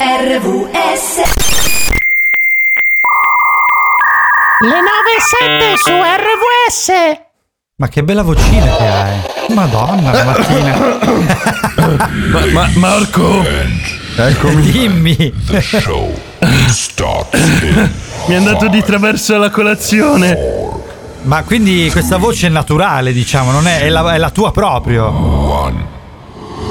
RVS Le 9.7 su RVS. Ma che bella vocina che hai. Madonna, la mattina. ma, ma Marco, eccomi. Dimmi. Mi è andato di traverso alla colazione. Ma quindi questa voce è naturale, diciamo, non è, è, la, è la tua proprio.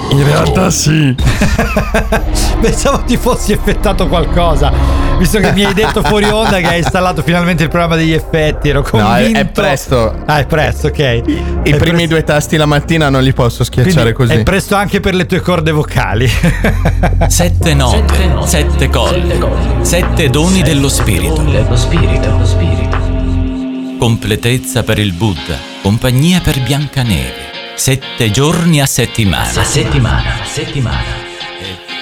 In realtà sì. Pensavo ti fossi effettato qualcosa. Visto che mi hai detto fuori onda che hai installato finalmente il programma degli effetti, ero convinto. No, è, è presto. Ah, è presto, ok. I, i primi presto. due tasti la mattina non li posso schiacciare Quindi così. È presto anche per le tue corde vocali. sette note, sette colle, sette doni dello spirito. Dello spirito, dello spirito. Completezza per il Buddha, compagnia per Biancaneve. Sette giorni a settimana. A settimana, a settimana.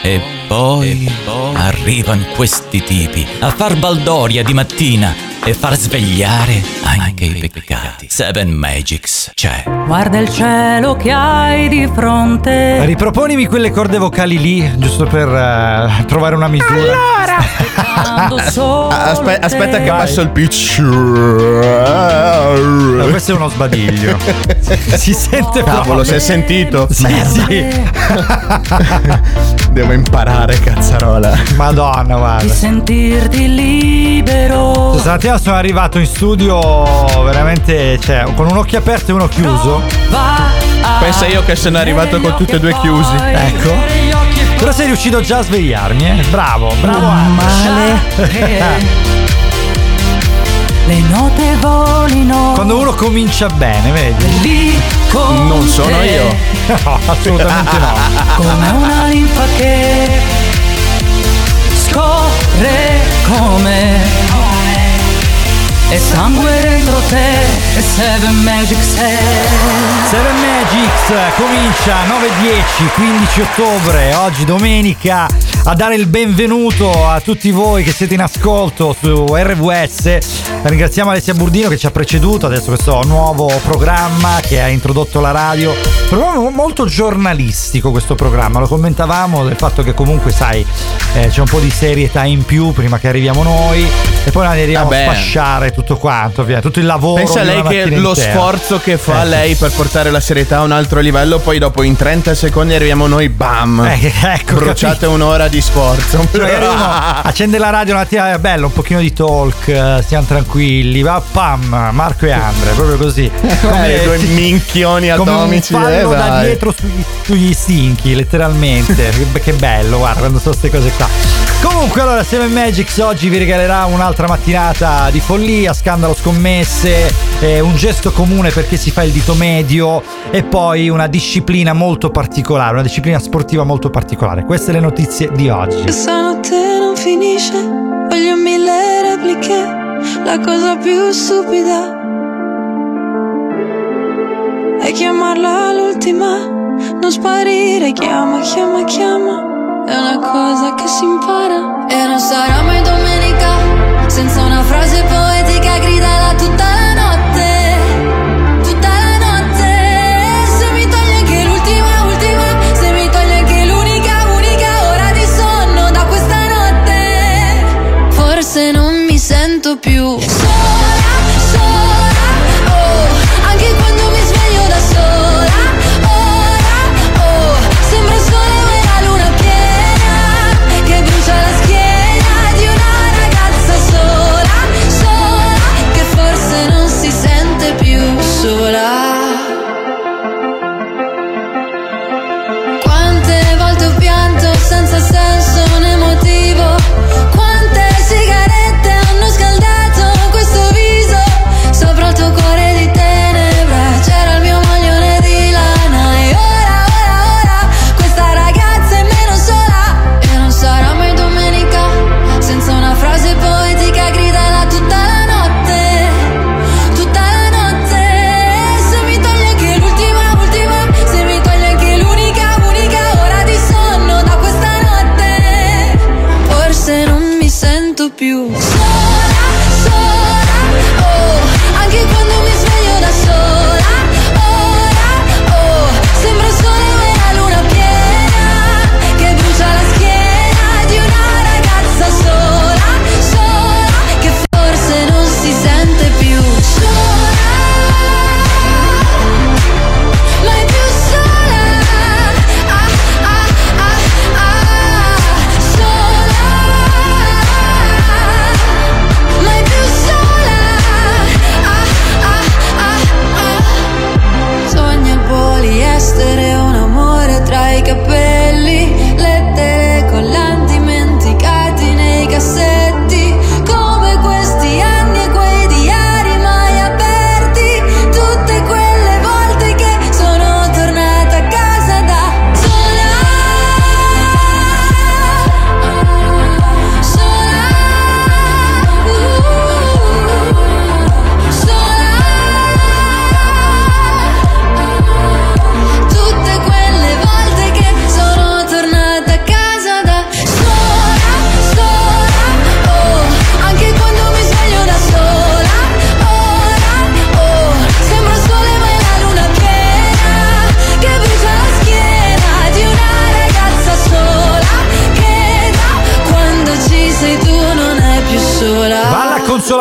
E poi, e poi arrivano questi tipi a far baldoria di mattina e far svegliare anche i peccati. Seven Magics c'è. Guarda il cielo che hai di fronte. Riproponimi quelle corde vocali lì, giusto per uh, trovare una misura. Allora! Aspe- aspetta che passo il pitch. No, questo è uno sbadiglio. si sente Cavolo, proprio. si è sentito? Sì, sì. Devo imparare, cazzarola. Madonna, guarda. Di sentirti libero. Sono arrivato in studio veramente, cioè, con un occhio aperto e uno chiuso. Pensa io che sono arrivato con tutti e due chiusi. Ecco. Però sei riuscito già a svegliarmi, eh? Bravo, bravo. Male. Le note volino. Quando uno comincia bene, vedi? Non sono te. io. No, assolutamente no. Come una linfa che scorre come e sangue dentro te e Seven Magic sei. Seven Magics comincia 9-10, 15 ottobre, oggi domenica, a dare il benvenuto a tutti voi che siete in ascolto su RVS. Ringraziamo Alessia Burdino che ci ha preceduto, adesso questo nuovo programma che ha introdotto la radio. Programma molto giornalistico questo programma, lo commentavamo del fatto che comunque sai eh, c'è un po' di serietà in più prima che arriviamo noi e poi arriviamo Vabbè. a sfasciare tutto quanto, via, tutto il lavoro. Pensa lei che lo intera. sforzo che fa Eh, lei per portare la serietà a un altro livello, poi dopo in 30 secondi arriviamo noi, bam! Eh, ecco, Bruciate capito. un'ora di sforzo. Magari uno accende la radio una mattina, è bello, un pochino di talk, eh, stiamo tranquilli, va pam, Marco e Andre, proprio così. Come due minchioni come un atomici. fallo eh, da dietro sugli, sugli stinchi, letteralmente. che, bello, guarda, quando sono queste cose qua. Comunque, allora, Seven Magics oggi vi regalerà un'altra mattinata di follia, scandalo scommesse, eh, un gesto comune perché si fa il dito medio e poi una disciplina molto particolare, una disciplina sportiva molto particolare. Queste le notizie di oggi. Questa notte non finisce, voglio mille repliche, la cosa più stupida è chiamarla l'ultima, non sparire, chiama, chiama, chiama, è una cosa che si impara. E non sarà mai domenica, senza una frase poetica gridala tutta la sento più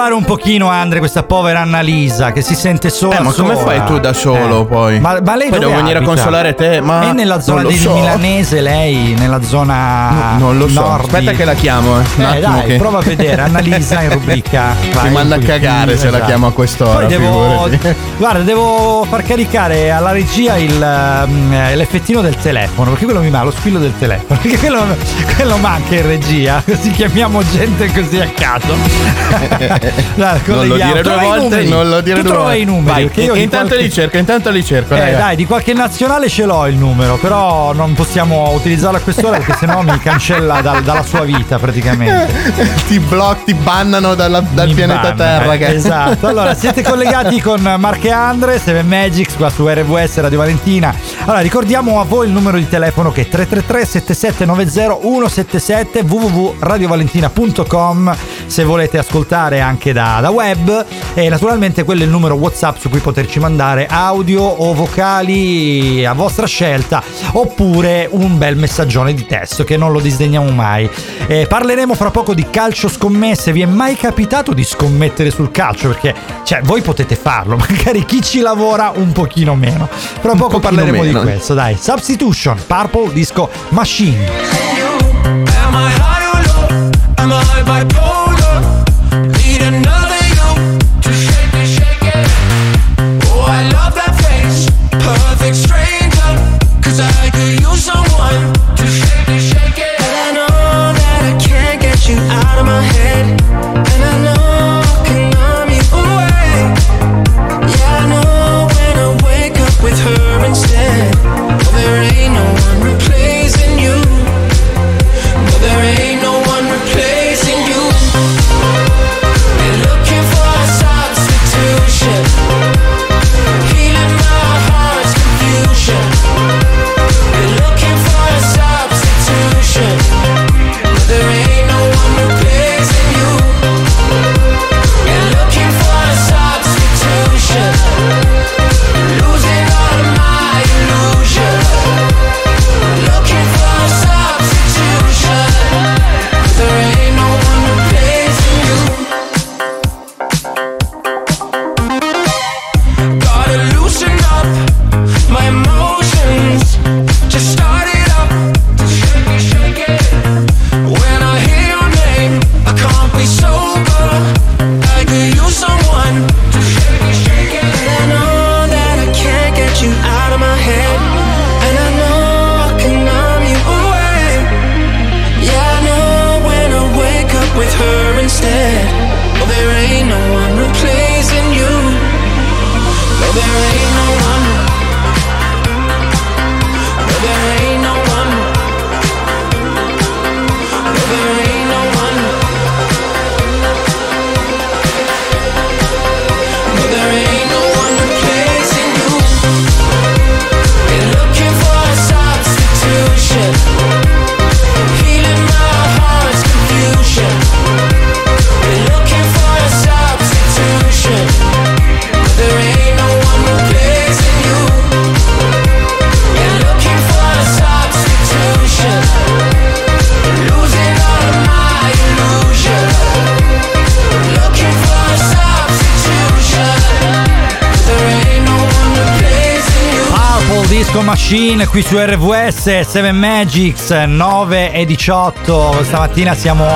consolare un pochino, Andre, questa povera Annalisa che si sente sola. Eh, ma come sola. fai tu da solo Eh. poi? Ma, ma lei Poi devo venire a consolare te, ma È nella zona di so. Milanese, lei, nella zona. No, non lo so. nord Aspetta che la chiamo, eh. Eh, dai, che- prova a vedere. Annalisa in rubrica. Mi Vai, manda a cagare se la Esatto. chiamo a quest'ora. Poi devo, guarda, devo far caricare alla regia il, ehm, l'effettino del telefono, perché quello mi manca, lo squillo del telefono, perché quello, quello manca in regia, così chiamiamo gente così a caso. Dai, Non lo dire due volte, non lo dire tu due volte. i numeri. Vai, io intanto qualche- li cerco, intanto li cerco, Eh, dai, di qualche nazionale ce l'ho il numero, però non possiamo utilizzarlo a quest'ora perché sennò mi cancella dal- dalla sua vita praticamente. ti blocchi, ti bannano dalla- dal Mi pianeta banna, Terra. eh, che- Esatto. Allora, siete collegati con Marche Andre, Seven Magics qua su RWS Radio Valentina. Allora, ricordiamo a voi il numero di telefono che è 333 7790 177 www.radiovalentina.com se volete ascoltare anche da, da web e naturalmente quello è il numero WhatsApp su cui poterci mandare audio o vocali a vostra scelta oppure un bel messaggione di testo che non lo disdegniamo mai. Eh, parleremo fra poco di calcio scommesse. Vi è mai capitato di scommettere sul calcio? Perché cioè, voi potete farlo, magari chi ci lavora un pochino meno. Fra poco pochino parleremo meno. di questo, dai. Substitution, Purple Disco Machine. Am I high or low? Am I bipolar? another Machine qui su RVS 7 Magics 9 e 18 stamattina siamo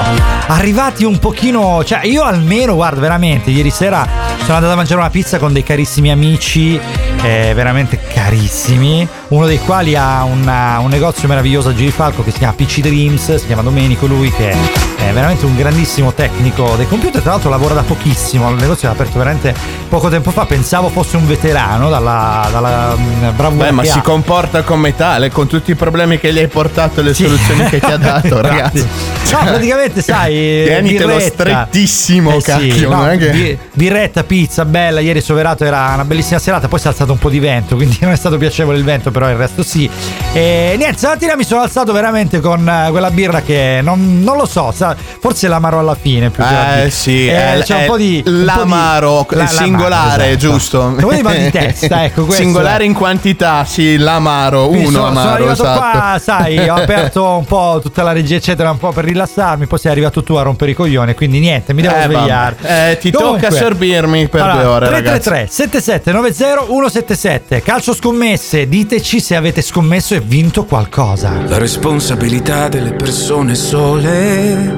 arrivati un pochino cioè io almeno guarda veramente ieri sera sono andato a mangiare una pizza con dei carissimi amici eh, veramente carissimi. Uno dei quali ha una- un negozio meraviglioso a Girifalco che si chiama PC Dreams si chiama Domenico lui che è veramente un grandissimo tecnico dei computer tra l'altro lavora da pochissimo il negozio è aperto veramente poco tempo fa pensavo fosse un veterano dalla, dalla mm, bravura Beh, ma che si ha. comporta come tale con tutti i problemi che gli hai portato e le Sì. soluzioni che ti ha dato, ragazzi. No, praticamente sai. Tienitelo birretta. strettissimo, Eh sì, cacchio. no, non è che... birretta, pizza, bella. Ieri Soverato era una bellissima serata. Poi si è alzato un po' di vento, quindi non è stato piacevole il vento. però il resto sì. E niente, stamattina mi sono alzato veramente con eh, quella birra che non, non lo so, sa- forse l'amaro alla fine. Più che. Eh sì, Eh, è, c'è un po' di. un po' di- l'amaro, la- il singolare, l'amaro, esatto. giusto? Un po' di mal di testa, ecco. questo Singolare in quantità, sì, l'amaro, Quindi uno sono, sono amaro, arrivato esatto. qua, sai, ho aperto un po' tutta la regia, eccetera, un po' per rilassarmi. Poi sei arrivato tu a rompere i coglioni, quindi niente, mi devo Eh, svegliare. Eh, ti Comunque, tocca sorbirmi per due ore, 333 77 90 177 Calcio scommesse, diteci se avete scommesso e vinto qualcosa. La responsabilità delle persone sole.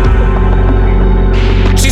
ci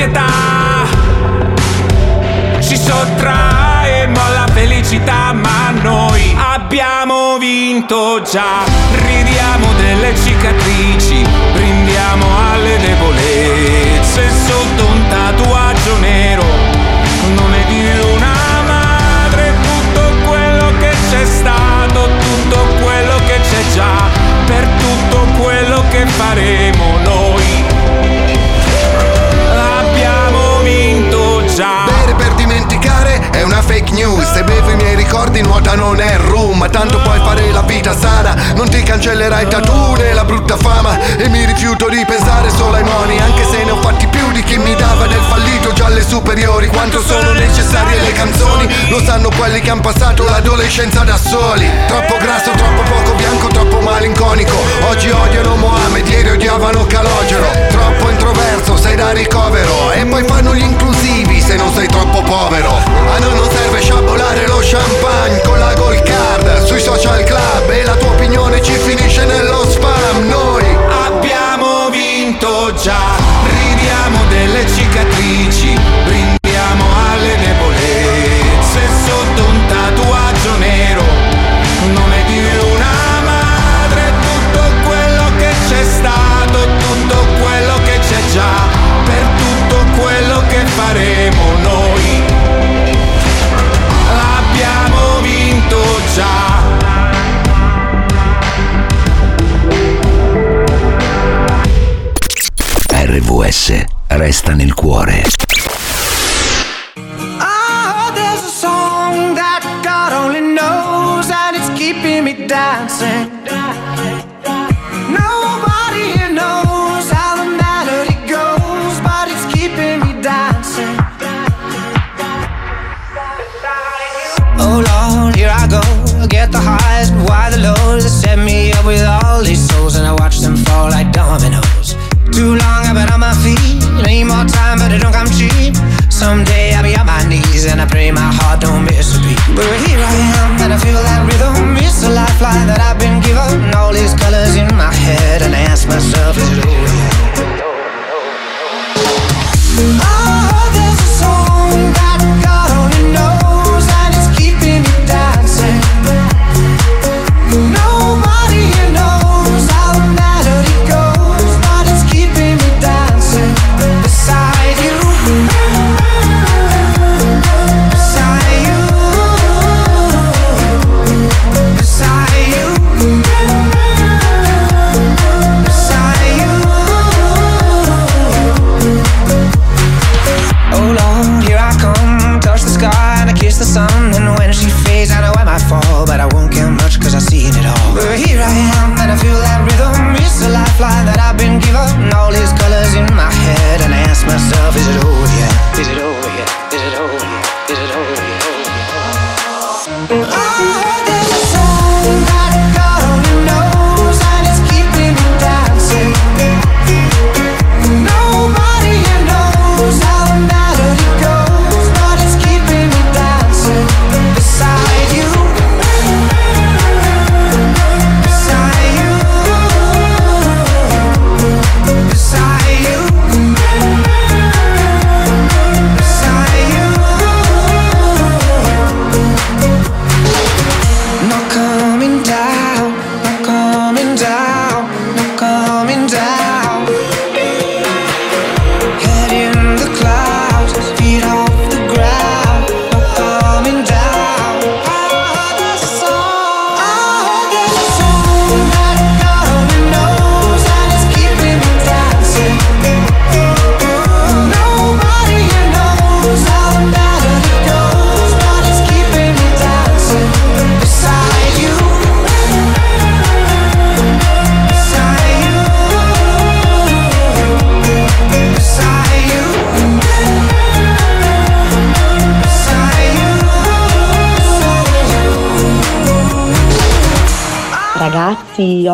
Pietà, ci sottraemo alla felicità, ma noi abbiamo vinto già. Ridiamo delle cicatrici, brindiamo alle debolezze sotto un tatuaggio nero faremo noi. È una fake news. Se bevo i miei ricordi nuota non è rum Ma tanto puoi fare la vita sana. Non ti cancellerai tattoo né la brutta fama. E mi rifiuto di pensare solo ai moni. Anche se ne ho fatti più di chi mi dava del fallito già alle superiori. Quanto sono necessarie le canzoni? Lo sanno quelli che hanno passato l'adolescenza da soli. Troppo grasso, troppo poco bianco, troppo malinconico. Oggi odiano Mohamed, ieri odiavano Calogero. Troppo introverso, sei da ricovero. E poi fanno gli inclusivi se non sei troppo povero. A noi non serve sciabolare lo champagne con la gold card. Sui social club e la tua opinione ci finisce nello spam. Noi Abbiamo vinto già, ridiamo delle cicatrici, brindiamo alle debolezze RVS resta nel cuore. Oh, there's a song that God only knows, and it's keeping me dancing. Nobody knows how the melody goes, but it's keeping me dancing. Oh Lord, here I go. Get the highs, but why the lows? They set me up with all these souls, and I watch them fall like dominoes. Too long I've been on my feet. Need more time, but it don't come cheap. Someday I'll be on my knees, and I pray my heart don't miss a beat. But here I am, and I feel that rhythm. It's a lifeline that I've been given. All these colors in my head, and I ask myself, is it over?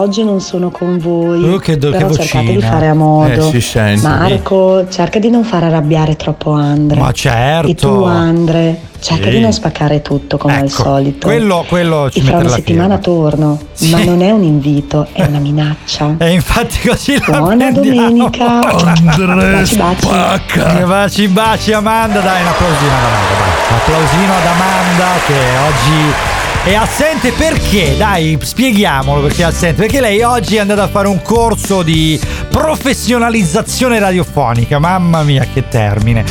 Oggi non sono con voi, Oh, che do- che però cercate di fare a modo. Eh, sente. Marco, cerca di non far arrabbiare troppo Andre. Ma certo. E tu, Andre, cerca Sì. di non spaccare tutto come al Ecco, solito. quello, quello ci e fra una settimana firma. torno, ma non è un invito, è una minaccia. E infatti così la Buona domenica. Andrea Baci, baci. spacca. Eh, Baci baci Amanda, dai un applausino ad Amanda, dai. Un applausino ad Amanda che oggi è assente perché? Dai, spieghiamolo perché è assente. Perché lei oggi è andata a fare un corso di professionalizzazione radiofonica. Mamma mia, che termine.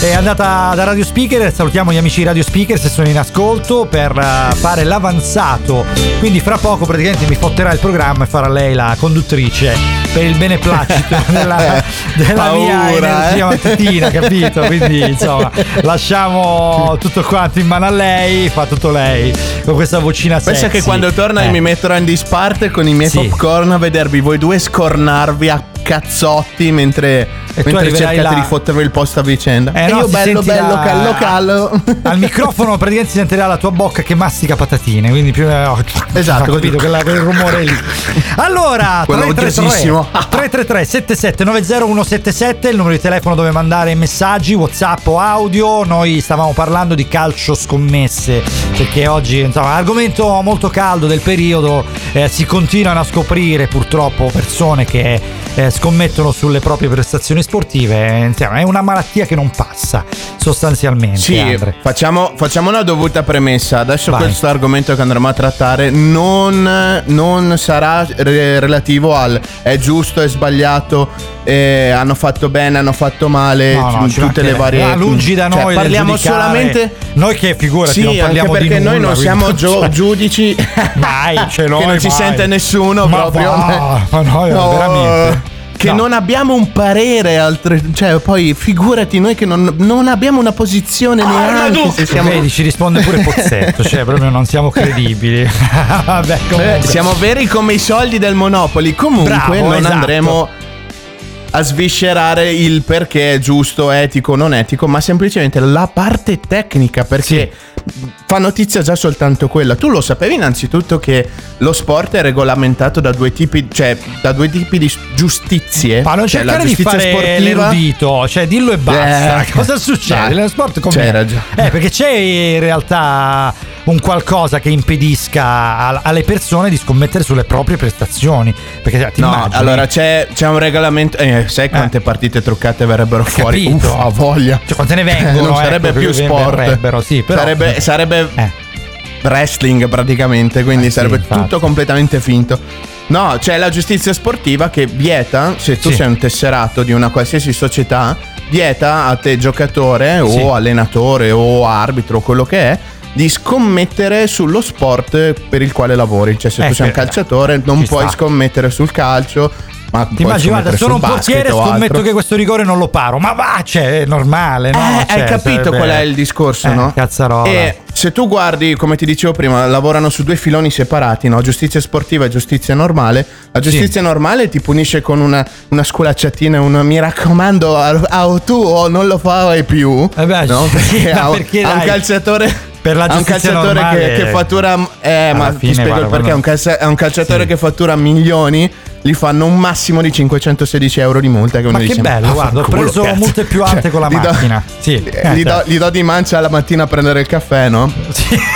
È andata da Radio Speaker, salutiamo gli amici di Radio Speaker se sono in ascolto per eh, fare l'avanzato. Quindi fra poco praticamente mi fotterà il programma e farà lei la conduttrice per il beneplacito della, della mia Paura, energia eh. mattutina, capito? Quindi insomma lasciamo tutto quanto in mano a lei, fa tutto lei con questa vocina Pensa sexy. che quando torna Eh. mi metterò in disparte con i miei Sì. popcorn a vedervi voi due scornarvi a cazzotti mentre, mentre cercate là- di fottervi il posto a vicenda. Eh e no, io bello bello callo callo. Al microfono praticamente si sentirà la tua bocca che mastica patatine, quindi più Esatto, ha capito quella- quel rumore lì. Allora, Quello 333 odiosissimo. 333 77 90 177 il numero di telefono dove mandare messaggi, WhatsApp o audio. Noi stavamo parlando di calcio scommesse perché oggi, insomma, argomento molto caldo del periodo, eh, si continuano a scoprire purtroppo persone che eh, scommettono sulle proprie prestazioni sportive, eh, insomma, è una malattia che non passa sostanzialmente. Sì, facciamo, facciamo una dovuta premessa. Adesso Vai. questo argomento che andremo a trattare non, non sarà re- relativo al è giusto, è sbagliato, eh, hanno fatto bene, hanno fatto male, No, no, ci tutte le varie... Ah, lungi da Cioè, noi del parliamo solamente... Noi che figurati, Sì, non parliamo perché di noi nulla, non siamo gio- giudici Mai, ce l'ho, che non ci mai. sente nessuno Ma proprio. va, ma no, veramente. Che No. non abbiamo un parere, altre, cioè poi figurati noi che non, non abbiamo una posizione neanche se siamo... Vedi, ci risponde pure Pozzetto, cioè proprio non siamo credibili. Vabbè, Eh, comunque. siamo veri come i soldi del Monopoli. Comunque Bravo, non esatto. andremo a sviscerare il perché è giusto, etico, non etico, ma semplicemente la parte tecnica perché fa notizia già soltanto quella. Tu lo sapevi innanzitutto che lo sport è regolamentato da due tipi, cioè da due tipi di giustizie. Ma non Cioè, cercare di giustizia fare sportiva l'erudito, cioè dillo e basta. Eh, Cosa succede? dai, Nello sport come c'hai ragione. Eh, perché c'è in realtà un qualcosa che impedisca alle persone di scommettere sulle proprie prestazioni. Perché ti No, immagini? allora c'è, c'è un regolamento. Eh, sai quante partite truccate verrebbero fuori? capito. Uff, ha voglia. Cioè, quante ne vengono, non sarebbe ecco, più sport. sì, però- sarebbe, sarebbe Eh. wrestling praticamente. Quindi Eh, sì, sarebbe infatti. tutto completamente finto. No, c'è la giustizia sportiva che vieta, se tu Sì. sei un tesserato di una qualsiasi società, vieta a te giocatore o Sì. allenatore o arbitro o quello che è di scommettere sullo sport per il quale lavori. Cioè, se Eh, tu sei un calciatore, non puoi sta. scommettere sul calcio. Ma Ti immagini, guarda, sono un portiere, o scommetto altro. che questo rigore non lo paro. Ma va, cioè, è normale, no? Eh, Cioè, hai capito sarebbe- qual è il discorso, Eh, no? Cazzarola. E se tu guardi, come ti dicevo prima, lavorano su due filoni separati, no? Giustizia sportiva e giustizia normale. La giustizia normale ti punisce con una, una sculacciatina, un mi raccomando, a, a- tu o non lo fai più. Eh beh, no? sì, Perché, ma a, perché, a un calciatore. per la un calciatore normale, che, che fattura. Eh, ma fine, ti spiego guarda, il perché. quando- A un, calciatore Sì. che fattura milioni gli fanno un massimo di 516 euro di multa. Che Ma che dice, bello, guarda, ho "Vaffanculo, preso cazzo." multe più alte Cioè, con la do- macchina. Sì. eh, gli, do, gli do di mancia la mattina a prendere il caffè, no?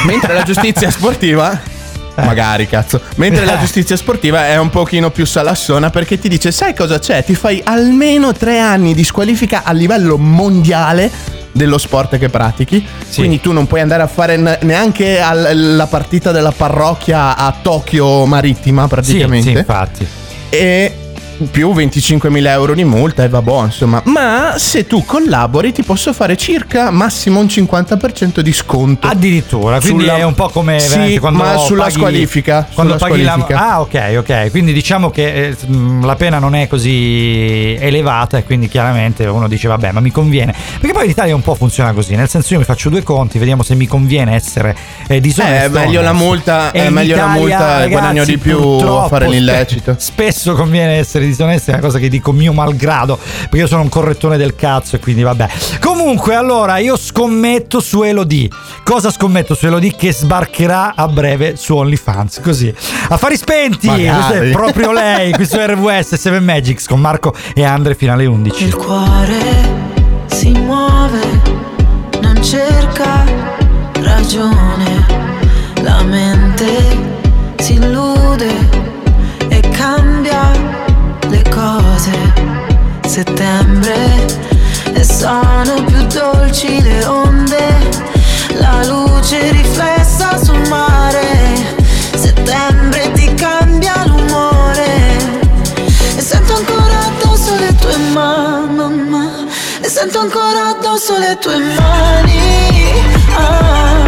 Mentre la giustizia sportiva. Magari cazzo. Mentre la Eh. giustizia sportiva è un pochino più salassona perché ti dice: Sai cosa c'è? Ti fai almeno tre anni di squalifica a livello mondiale dello sport che pratichi. Quindi tu non puoi andare a fare ne- neanche la partita della parrocchia a Tokyo marittima, Sì, praticamente. sì, infatti. E più 25.000 euro di multa e vabbè, insomma. Ma se tu collabori ti posso fare circa massimo un 50% di sconto. Addirittura, quindi Sulla- è un po' come Sì, quando ma sulla paghi- squalifica. Quando sulla paghi squalifica. la Ah, ok, ok. Quindi diciamo che eh, mh, la pena non è così elevata e quindi chiaramente uno dice vabbè, ma mi conviene. Perché poi in Italia un po' funziona così, nel senso io mi faccio due conti, vediamo se mi conviene essere eh, disonesto. Eh, meglio la multa- è in meglio la Italia, multa e guadagno di più a fare l'illecito. Spesso conviene essere disonesti è una cosa che dico mio malgrado, perché io sono un correttone del cazzo e quindi vabbè. Comunque, allora, io scommetto su Elodie. Cosa scommetto su Elodie? Che sbarcherà a breve su OnlyFans. Così. Affari spenti! È proprio lei, qui su RVS 7 Magics con Marco e Andre finale 11. Il cuore si muove, non cerca ragione, la mente si illude Settembre e sono più dolci le onde, la luce riflessa sul mare. Settembre ti cambia l'umore e sento ancora addosso le tue mani E sento ancora addosso le tue mani ah.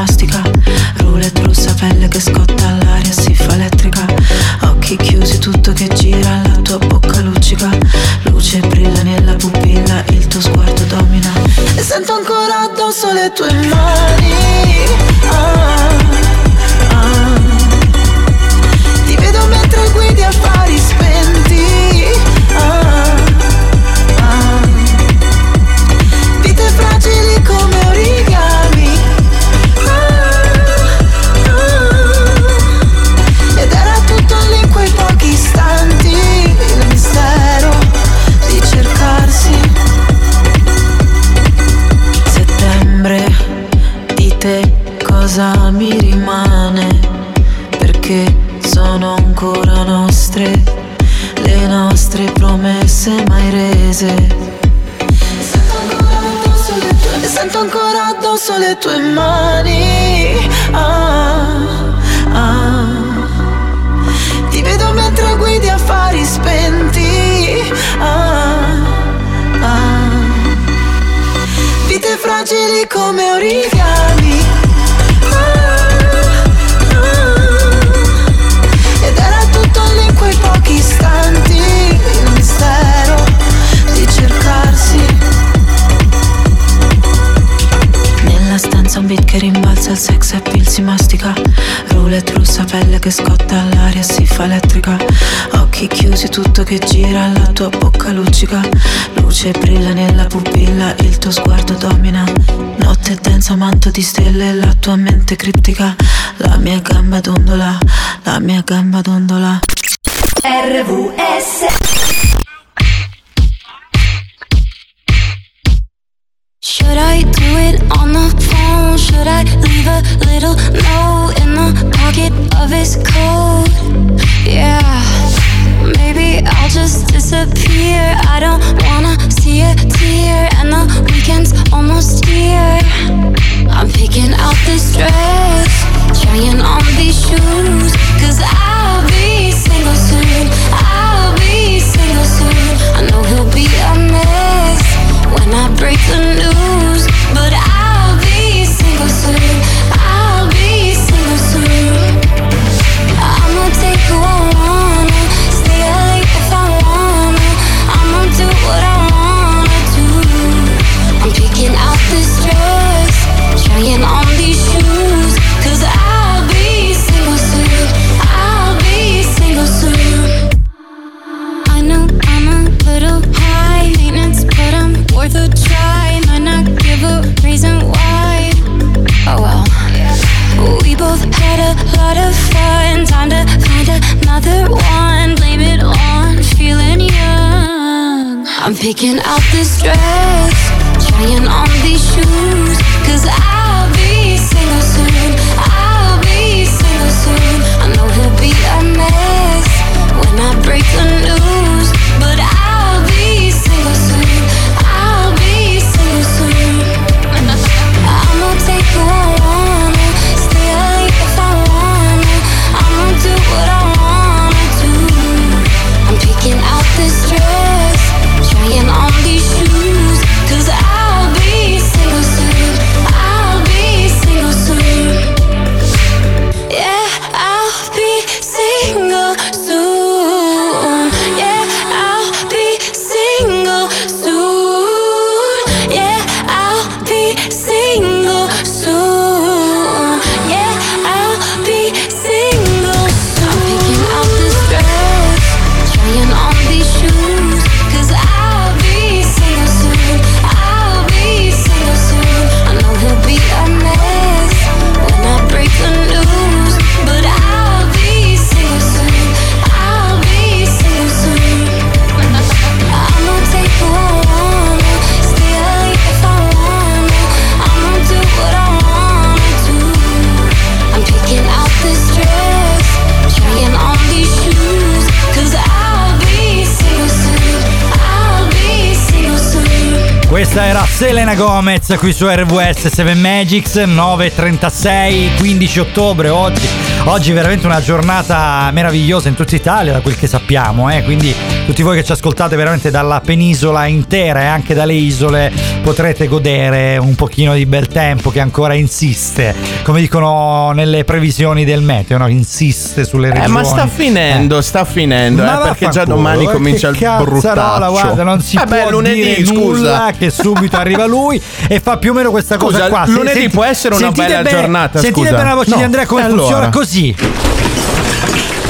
Mastica Roulette rossa pelle che scotta all'aria si fa elettrica. Occhi chiusi tutto che gira la tua bocca luccica. Luce brilla nella pupilla il tuo sguardo domina. E sento ancora addosso le tue mani. Ah. Le tue mani ah, ah. Ti vedo mentre guidi affari spenti ah, ah. Vite fragili come origami Rossa pelle che scotta all'aria si fa elettrica. Occhi chiusi tutto che gira la tua bocca luccica. Luce brilla nella pupilla il tuo sguardo domina. Notte densa manto di stelle la tua mente criptica. La mia gamba dondola, la mia gamba dondola. RVS Should I do it on the? Should I leave a little note in the pocket of his coat? Yeah, maybe I'll just disappear. I don't wanna see a tear, and the weekend's almost here. I'm picking out this dress, trying on these shoes, cause I'll be single soon. I'll be single soon. I know he'll be a mess when I break the news, I'm picking out this dress, trying on these shoes. Cause I'll be single soon. Questa era Selena Gomez qui su RWS 7 Magics 9.36 15 ottobre oggi Oggi è veramente una giornata meravigliosa in tutta Italia da quel che sappiamo eh? quindi tutti voi che ci ascoltate veramente dalla penisola intera e anche dalle isole potrete godere un pochino di bel tempo che ancora insiste come dicono nelle previsioni del meteo no? insiste sulle Eh, regioni ma sta finendo, sta finendo, Ma eh, perché già domani eh, comincia il cazzarola, guarda, non si Eh beh, può lunedì, dire scusa. nulla che subito arriva lui e fa più o meno questa Scusa, cosa qua. Lunedì può essere una sentite bella bene- giornata, Sentite scusa. bene la voce No. di Andrea come funziona allora? Così.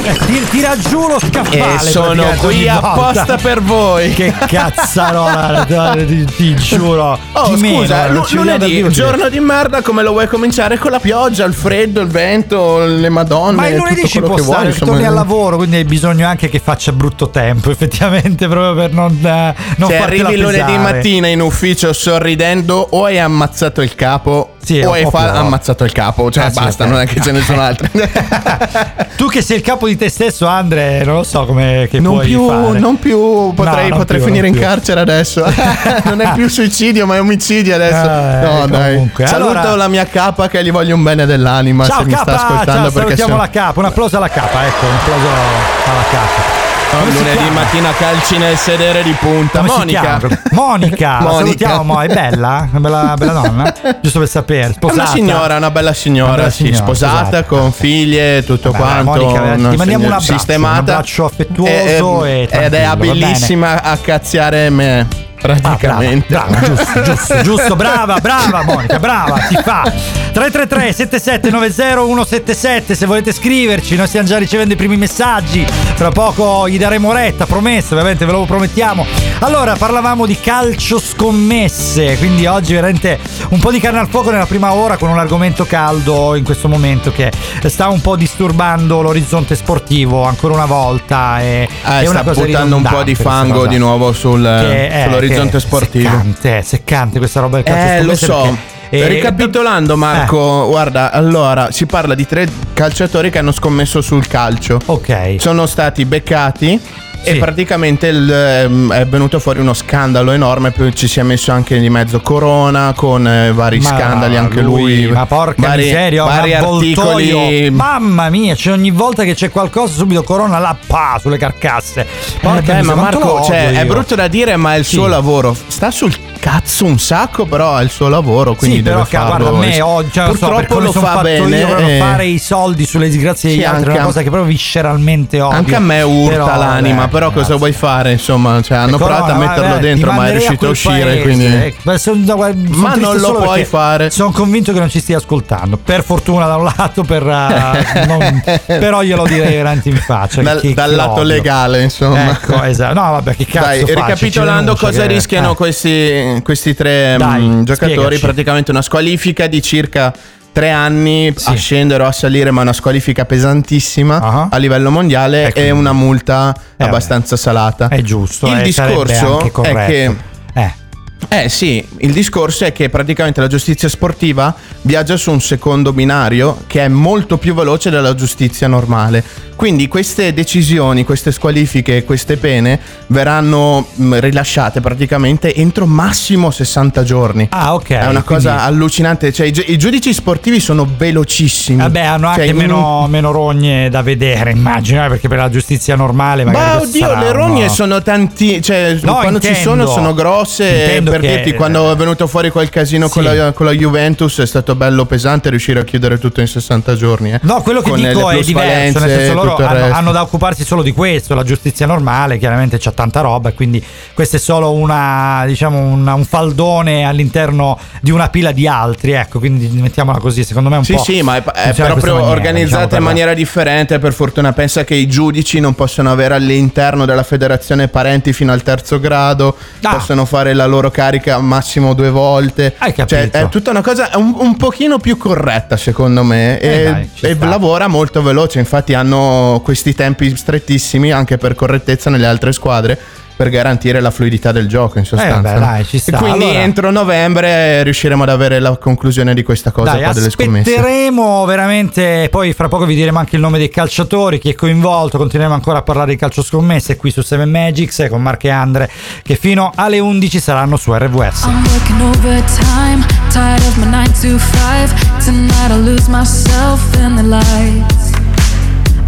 Eh, ti- tira giù lo scaffale. E sono qui apposta per voi. Che cazzarola, ti, ti giuro. Oh, Di scusa, meno, vediamo lunedì, Dio. giorno di merda, come lo vuoi cominciare? Con la pioggia, il freddo, il vento, le madonne. Ma il lunedì ci può vuoi, stare, insomma. torni al lavoro, quindi hai bisogno anche che faccia brutto tempo, effettivamente, proprio per non, eh, non Se arrivi lunedì mattina in ufficio sorridendo, o hai ammazzato il capo, Sì, o hai fa- ammazzato il capo. Cioè, Ah, sì, basta, ok. non è che ce ne sono altre. Tu che sei il capo di te stesso, Andre, non lo so come che Non puoi più, fare. non più, potrei, non potrei più, finire in più. carcere adesso. non è più suicidio, ma è omicidio adesso. Eh, no, dai. comunque. Saluto Allora- la mia capa che gli voglio un bene dell'anima Ciao se mi sta ascoltando ciao, perché salutiamo sono- la capa, un applauso alla capa, ecco, un applauso alla capa. Come lunedì mattina calci nel sedere di punta. Monica. Monica, la Monica. salutiamo, Mo, è bella? Una bella, bella donna? Giusto per sapere, È sposata. una signora, una bella signora, Una bella sì, signora, sposata, sposata. con figlie, tutto Vabbè, quanto. Monica, ti mandiamo un signora abbraccio, sistemata. un abbraccio affettuoso Eh, e ed è abilissima a cazziare me. Praticamente. brava, brava, giusto, giusto, giusto, brava, brava Monica, brava, si fa. 333 7790 177 se volete scriverci, noi stiamo già ricevendo i primi messaggi. Tra poco gli daremo retta, promesso, ovviamente ve lo promettiamo. Allora, parlavamo di calcio scommesse, quindi oggi veramente un po' di carne al fuoco nella prima ora con un argomento caldo in questo momento che sta un po' disturbando l'orizzonte sportivo ancora una volta e Eh, è una sta cosa buttando un po' di fango di nuovo sul, Che è- sull'orizzonte che è sportivo. Seccante, è seccante questa roba del calcio Eh, lo so. perché- eh, Ricapitolando, Marco, guarda, allora si parla di tre calciatori che hanno scommesso sul calcio. Ok. Sono stati beccati. E praticamente il, ehm, è venuto fuori uno scandalo enorme. Poi ci si è messo anche di mezzo Corona con eh, vari Ma scandali, anche lui. Ma porca vari, miseria, vari articoli. Mamma mia, cioè ogni volta che c'è qualcosa subito corona là pa sulle carcasse. Porca Eh beh, miseria, ma Marco, cioè, è brutto da dire, ma il Sì. suo lavoro. Sta sul cazzo un sacco, però è il suo lavoro. Quindi sì, però deve ca- farlo. guarda, a me oggi cioè, so, Purtroppo come lo fa bene. io eh. fare i soldi sulle disgrazie degli Sì, altri è una cosa che proprio visceralmente odio. Anche a me urta Però, l'anima, vabbè, però cosa cazzo. vuoi fare? Insomma, cioè, hanno Corona, provato a metterlo vabbè, dentro, ti ma è riuscito a uscire. paese, Quindi... eh. Ma, son- son Ma non lo puoi fare. Sono convinto che non ci stia ascoltando. Per fortuna, da un lato, per, eh, non- però glielo direi veramente in faccia. Dal, che- dal che lato odio. legale, insomma. Ecco, esatto. No, vabbè, che cazzo Dai, ricapitolando rinuncia, cosa rischiano eh. questi, questi tre Dai, mm, giocatori, spiegaci. praticamente una squalifica di circa tre anni a scendere o a salire, ma una squalifica pesantissima a livello mondiale e, una multa Eh, abbastanza salata. È giusto. Il eh, discorso è che Eh. Eh sì, il discorso è che praticamente la giustizia sportiva viaggia su un secondo binario che è molto più veloce della giustizia normale. Quindi queste decisioni, queste squalifiche, queste pene verranno mh, rilasciate praticamente entro massimo 60 giorni. Ah, ok. È una cosa quindi- allucinante. Cioè, i, gi- i giudici sportivi sono velocissimi. Vabbè, hanno Cioè, anche in- meno, meno rogne da vedere, immagino, eh, perché per la giustizia normale magari. Ma oddio, le rogne sono tanti. Cioè, No, quando ci intendo. sono, sono grosse. Intendo Per che- dirti, quando è venuto fuori quel casino con, Sì. la, con la Juventus, è stato bello pesante riuscire a chiudere tutto in 60 giorni. eh. No, quello che Con dico è diverso, nel senso loro hanno, hanno da occuparsi solo di questo, la giustizia normale chiaramente c'ha tanta roba e quindi questo è solo una, diciamo, una- un faldone all'interno di una pila di altri, ecco, quindi mettiamola così, secondo me è un Sì, po'... sì, ma è, è proprio maniera, organizzata diciamo, in maniera differente. Per fortuna, pensa che i giudici non possono avere all'interno della federazione parenti fino al terzo grado, Ah. possono fare la loro carica massimo due volte. Hai capito. Cioè, è tutta una cosa un, un pochino più corretta, secondo me. Eh, e dai, e lavora molto veloce. Infatti, hanno questi tempi strettissimi anche per correttezza nelle altre squadre. Per garantire la fluidità del gioco in sostanza. vabbè, dai, ci sta. E quindi Allora- entro novembre riusciremo ad avere la conclusione di questa cosa Dai, qua delle scommesse. aspetteremo veramente. Poi, fra poco vi diremo anche il nome dei calciatori, chi è coinvolto. Continueremo ancora a parlare di calcio scommesse qui su 7 Magics con Marco e Andre, che fino alle 11 saranno su RWS. I'm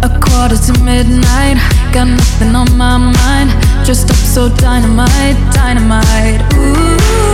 A quarter to midnight, got nothing on my mind. Dressed up so dynamite, dynamite. Ooh,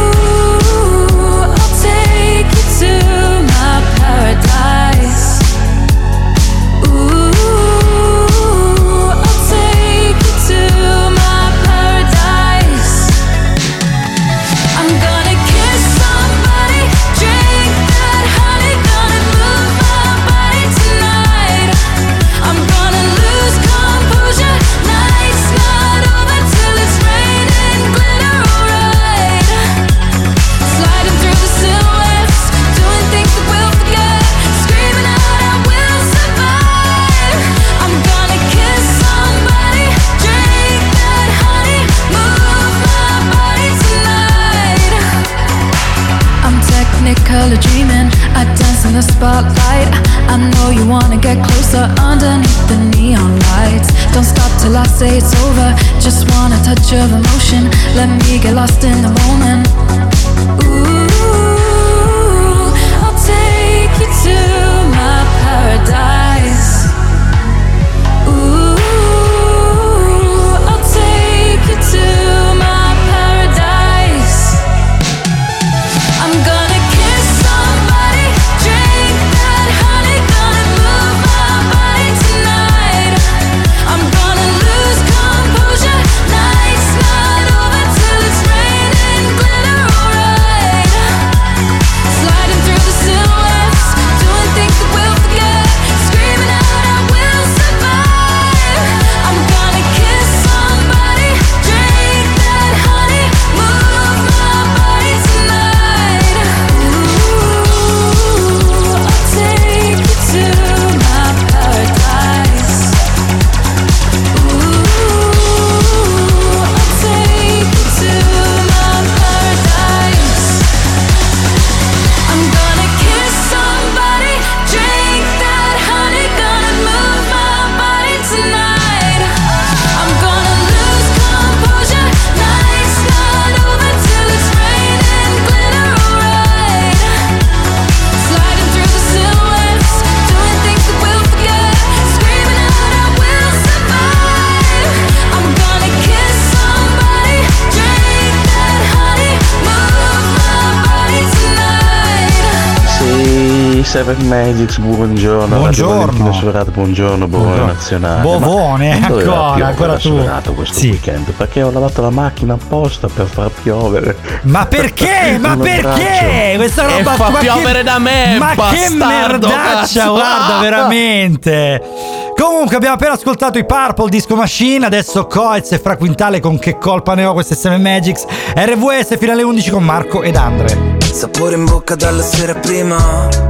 wanna get closer underneath the neon lights. Don't stop till I say it's over. Just want a touch of emotion. Let me get lost in the moment. Ooh, Seven Magics, buongiorno. Buongiorno. Sferato, buongiorno, buongiorno Buongiorno. nazionale. Bovone, ancora, piovere ancora tu. Questo Sì. weekend perché ho lavato la macchina apposta per far piovere. Ma perché? Ma perché? Questa E roba fa ma che- piovere da me, Ma che bastardo, merdaccia, cazzo. guarda, veramente. Comunque abbiamo appena ascoltato i Purple Disco Machine, adesso Coez e Fra Quintale con che colpa ne ho queste 7 Magics. RVS fino alle 11 con Marco ed Andre. Sapore in bocca dalla sera prima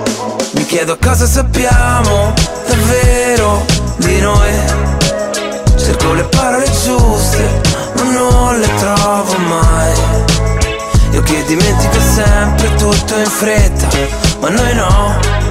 chiedo cosa sappiamo davvero di noi. Cerco le parole giuste, ma non le trovo mai. Io che dimentico sempre tutto in fretta, ma noi no.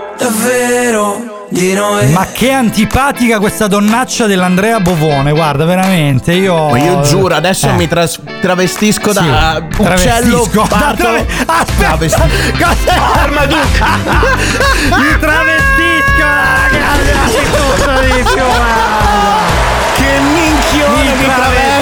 davvero di noi Ma che antipatica questa donnaccia dell'Andrea Bovone, guarda, veramente. Io. Ma io giuro, adesso Eh. mi tras- travestisco da Sì, uccello travestisco. Da trave- Aspetta, cos'è? Armaduca. Mi travestisco, tutto guarda. Che minchione mi,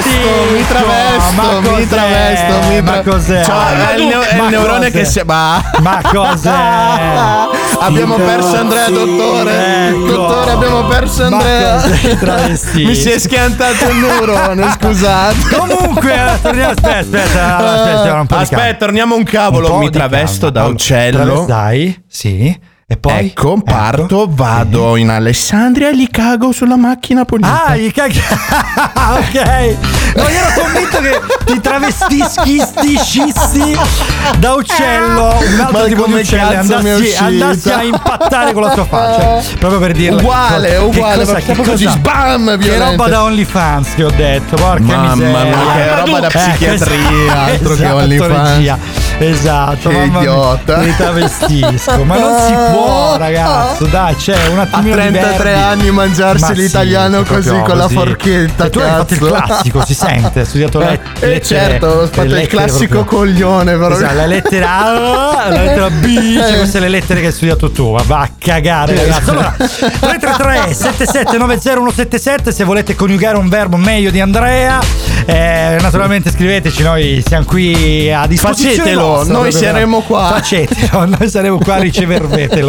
travesto, mi travesto, ma mi travesto, mi Ma cos'è? Cioè, è il, neo- è il Ma neurone cos'è? che si... Ma... Ma cos'è? abbiamo perso Andrea, dottore. Ecco. Dottore, abbiamo perso Andrea. mi si è schiantato il neurone, scusate. Comunque, torniamo, aspetta, aspetta, aspetta, Aspetta, calma. torniamo un cavolo. Un mi travesto calma. da uccello. Dai, sì. E poi? Ecco, parto, vado in Alessandria e li cago sulla macchina pulita. Ah, gli caghi. ok. No, io ero convinto che ti travestiscissi da uccello, un altro Ma tipo di uccello, andassi, andassi a impattare con la tua faccia. Proprio per dirlo. Uguale, Che uguale, cosa- che proprio così, cosa- sbam, Che roba da OnlyFans che ho detto, porca Mamma miseria. mia, che roba da Eh, psichiatria, altro che esatto, OnlyFans. regia. Esatto, Che mamma idiota. Mi travestisco, ma non si può, ragazzo. Dai, c'è un A attimino di 33 verbi. anni mangiarsi Ma sì, l'italiano così proprio con la così. forchetta. E tu hai fatto il cazzo. classico, si sente, hai studiato le, Eh, lettere. certo, ho fatto le il classico proprio- coglione, però. Esatto, la lettera A, la lettera B, cioè queste le lettere che hai studiato tu, ma va a cagare ragazzi. Allora, 333 7790 177 se volete coniugare un verbo meglio di Andrea, eh, naturalmente scriveteci, noi siamo qui a disposizione Facetelo, vostra, noi saremo qua. Facetelo, noi saremo qua a ricevervetelo.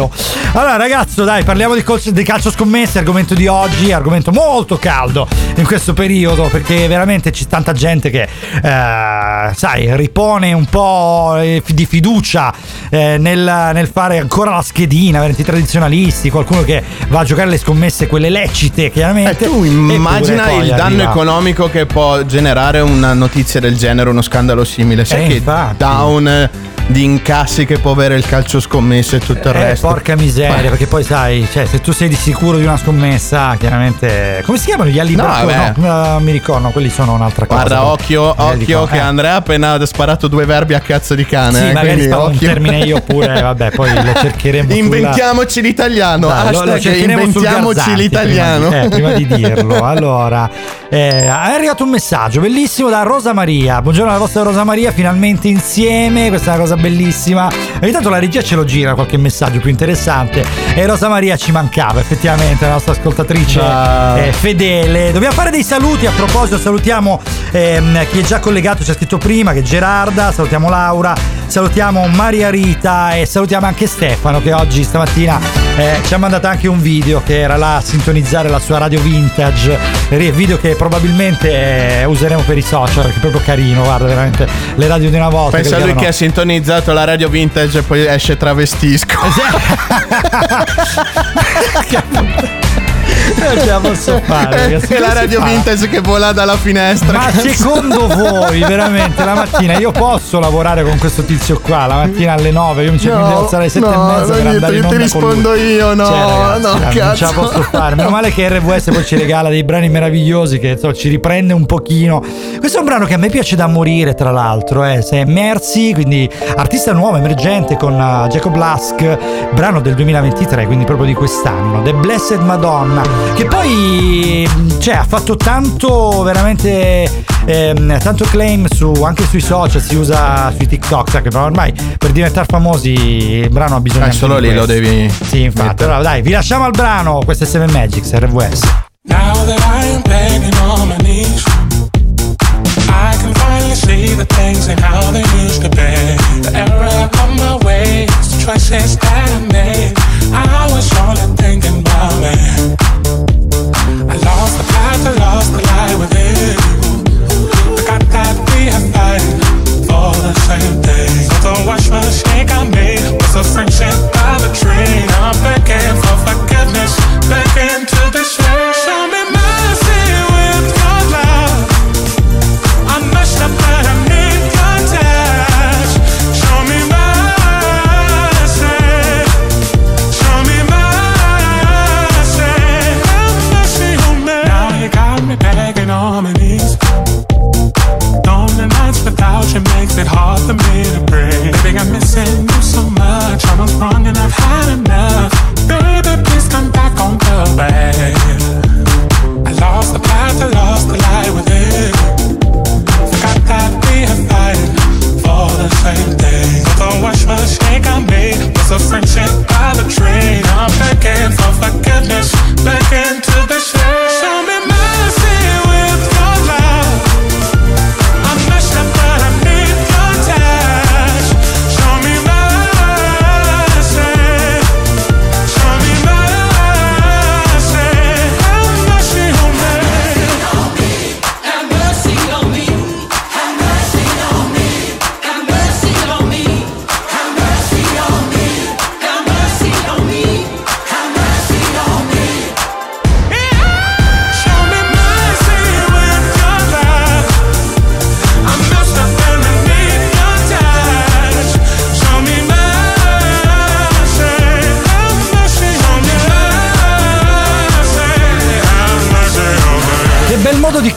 Allora ragazzo, dai, parliamo di, col- di calcio scommesse, argomento di oggi, argomento molto caldo in questo periodo perché veramente c'è tanta gente che, eh, sai, ripone un po' di fiducia eh, nel, nel fare ancora la schedina, veramente i tradizionalisti, qualcuno che va a giocare le scommesse, quelle lecite chiaramente. Eh, tu immagina il danno arriva- economico che può generare una notizia del genere, uno scandalo simile. Sai Eh, che infatti. down eh, di incassi che può avere il calcio scommesse e tutto il Eh, resto. porca miseria, perché poi sai, cioè, se tu sei di sicuro di una scommessa, chiaramente. Come si chiamano gli ali No. No, non mi ricordo, no, quelli sono un'altra cosa. Guarda, occhio, Eh, occhio che eh. Andrea ha appena sparato due verbi a cazzo di cane. Sì, eh, magari un termine io pure, vabbè, poi lo cercheremo. sulla- Inventiamoci l'italiano. Dai, lo- lo inventiamoci Garzanti l'italiano. Prima di, eh, prima di dirlo. Allora, eh, è arrivato un messaggio bellissimo da Rosa Maria. Buongiorno alla vostra Rosa Maria, finalmente insieme. Questa è una cosa bellissima. Ogni tanto la regia ce lo gira qualche messaggio più interessante. E Rosa Maria ci mancava, effettivamente, la nostra ascoltatrice eh, fedele. Dobbiamo fare dei saluti. A proposito, salutiamo ehm, chi è già collegato, c'è scritto prima, che è Gerarda. Salutiamo Laura. Salutiamo Maria Rita e salutiamo anche Stefano che oggi stamattina eh, ci ha mandato anche un video che era là a sintonizzare la sua radio vintage, video che probabilmente eh, useremo per i social perché è proprio carino, guarda veramente le radio di una volta. Pensa a lui che ha sintonizzato la radio vintage e poi esce travestisco. Non ce la posso fare. ragazzi, È la radio fa? vintage che vola dalla finestra. Ma Cazzo. secondo voi veramente la mattina io posso lavorare con questo tizio qua la mattina alle 9 io mi cerco No, di alzare alle 7 no, e mezza per in io ti rispondo io, no, Cioè, ragazzi, no, non ce la cazzo. posso fare meno male che RWS poi ci regala dei brani meravigliosi che insomma, ci riprende un pochino questo è un brano che a me piace da morire tra l'altro eh. se è Mercy quindi artista nuovo emergente con uh, Jacob Lask brano del 2023 quindi proprio di quest'anno The Blessed Madonna Che poi cioè, ha fatto tanto veramente ehm, tanto claim su, anche sui social, si usa sui TikTok, però ormai per diventare famosi il brano ha bisogno Eh, solo di lì lo questo. devi Sì, infatti. mettere. Allora dai, vi lasciamo al brano, questo è 7 Magics, RVS. Now that I am begging on my knees, I can finally see the things and how they used to be. The error of my ways, the choices that I made. I was only thinking about me. I lost the path, I lost the light within. That we the same wash mistake I made was a friendship by the tree. I'm begging for forgiveness, begging to made was a friendship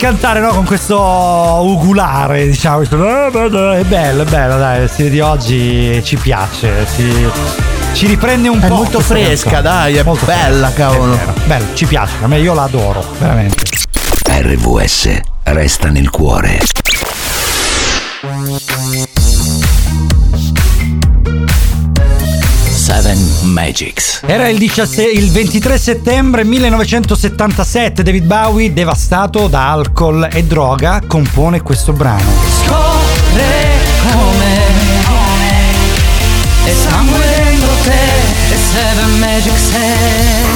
cantare, no? Con questo ugulare, diciamo. questo- È bello, è bello, dai. Il stile di oggi ci piace. Ci, ci riprende un È po'. molto questa fresca, canzone. dai, è Molto bella, fresca, cavolo. è vero. Bello, ci piace. A me io la adoro, veramente. RVS resta nel cuore. Magics. Era il, 17 il 23 settembre 1977. David Bowie, devastato da alcol e droga, compone questo brano. Scopre come E sangue dentro te E Seven Magic sei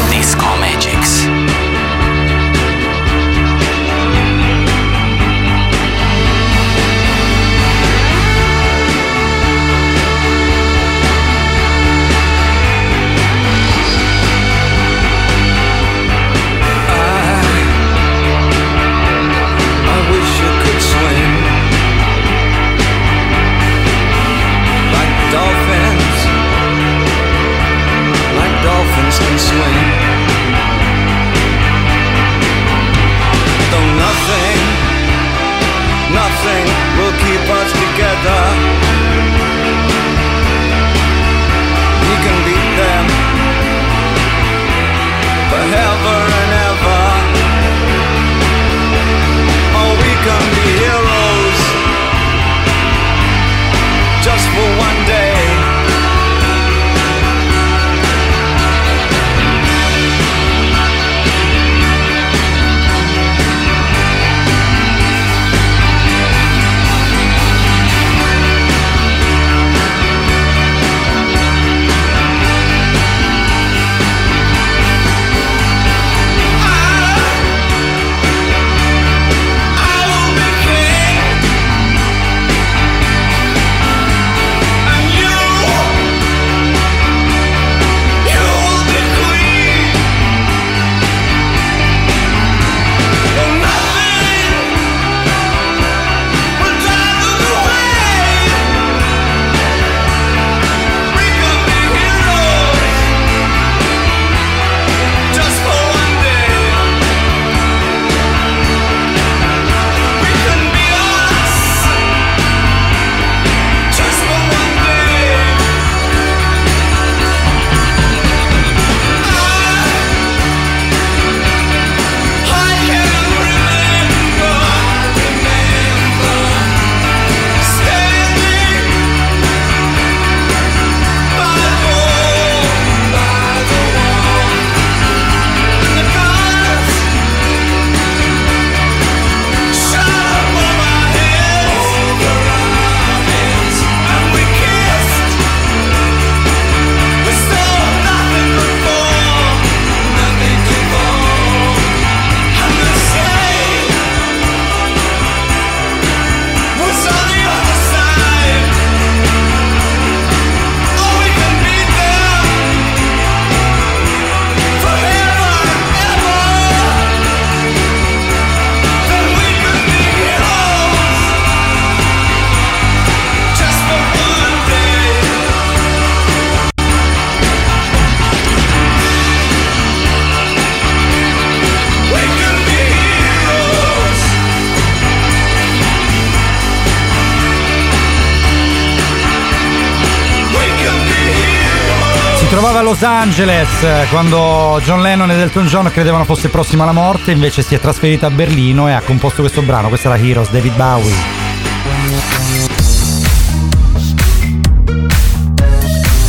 Los Angeles quando John Lennon ed Elton John credevano fosse prossima alla morte, invece si è trasferito a Berlino e ha composto questo brano. Questa era Heroes, David Bowie.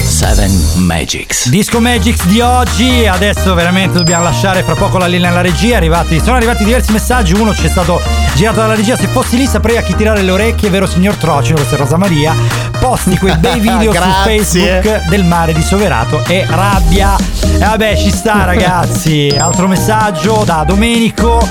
Seven Magics. Disco Magics di oggi, adesso veramente dobbiamo lasciare fra poco la linea alla regia. Arrivati, sono arrivati diversi messaggi. Uno ci è stato girato dalla regia. Se fossi lì saprei a chi tirare le orecchie, vero signor Trocino, questa è Rosa Maria. Posti quei bei video su. Facebook del mare di Soverato e rabbia. E vabbè, ci sta, ragazzi. Altro messaggio da Domenico.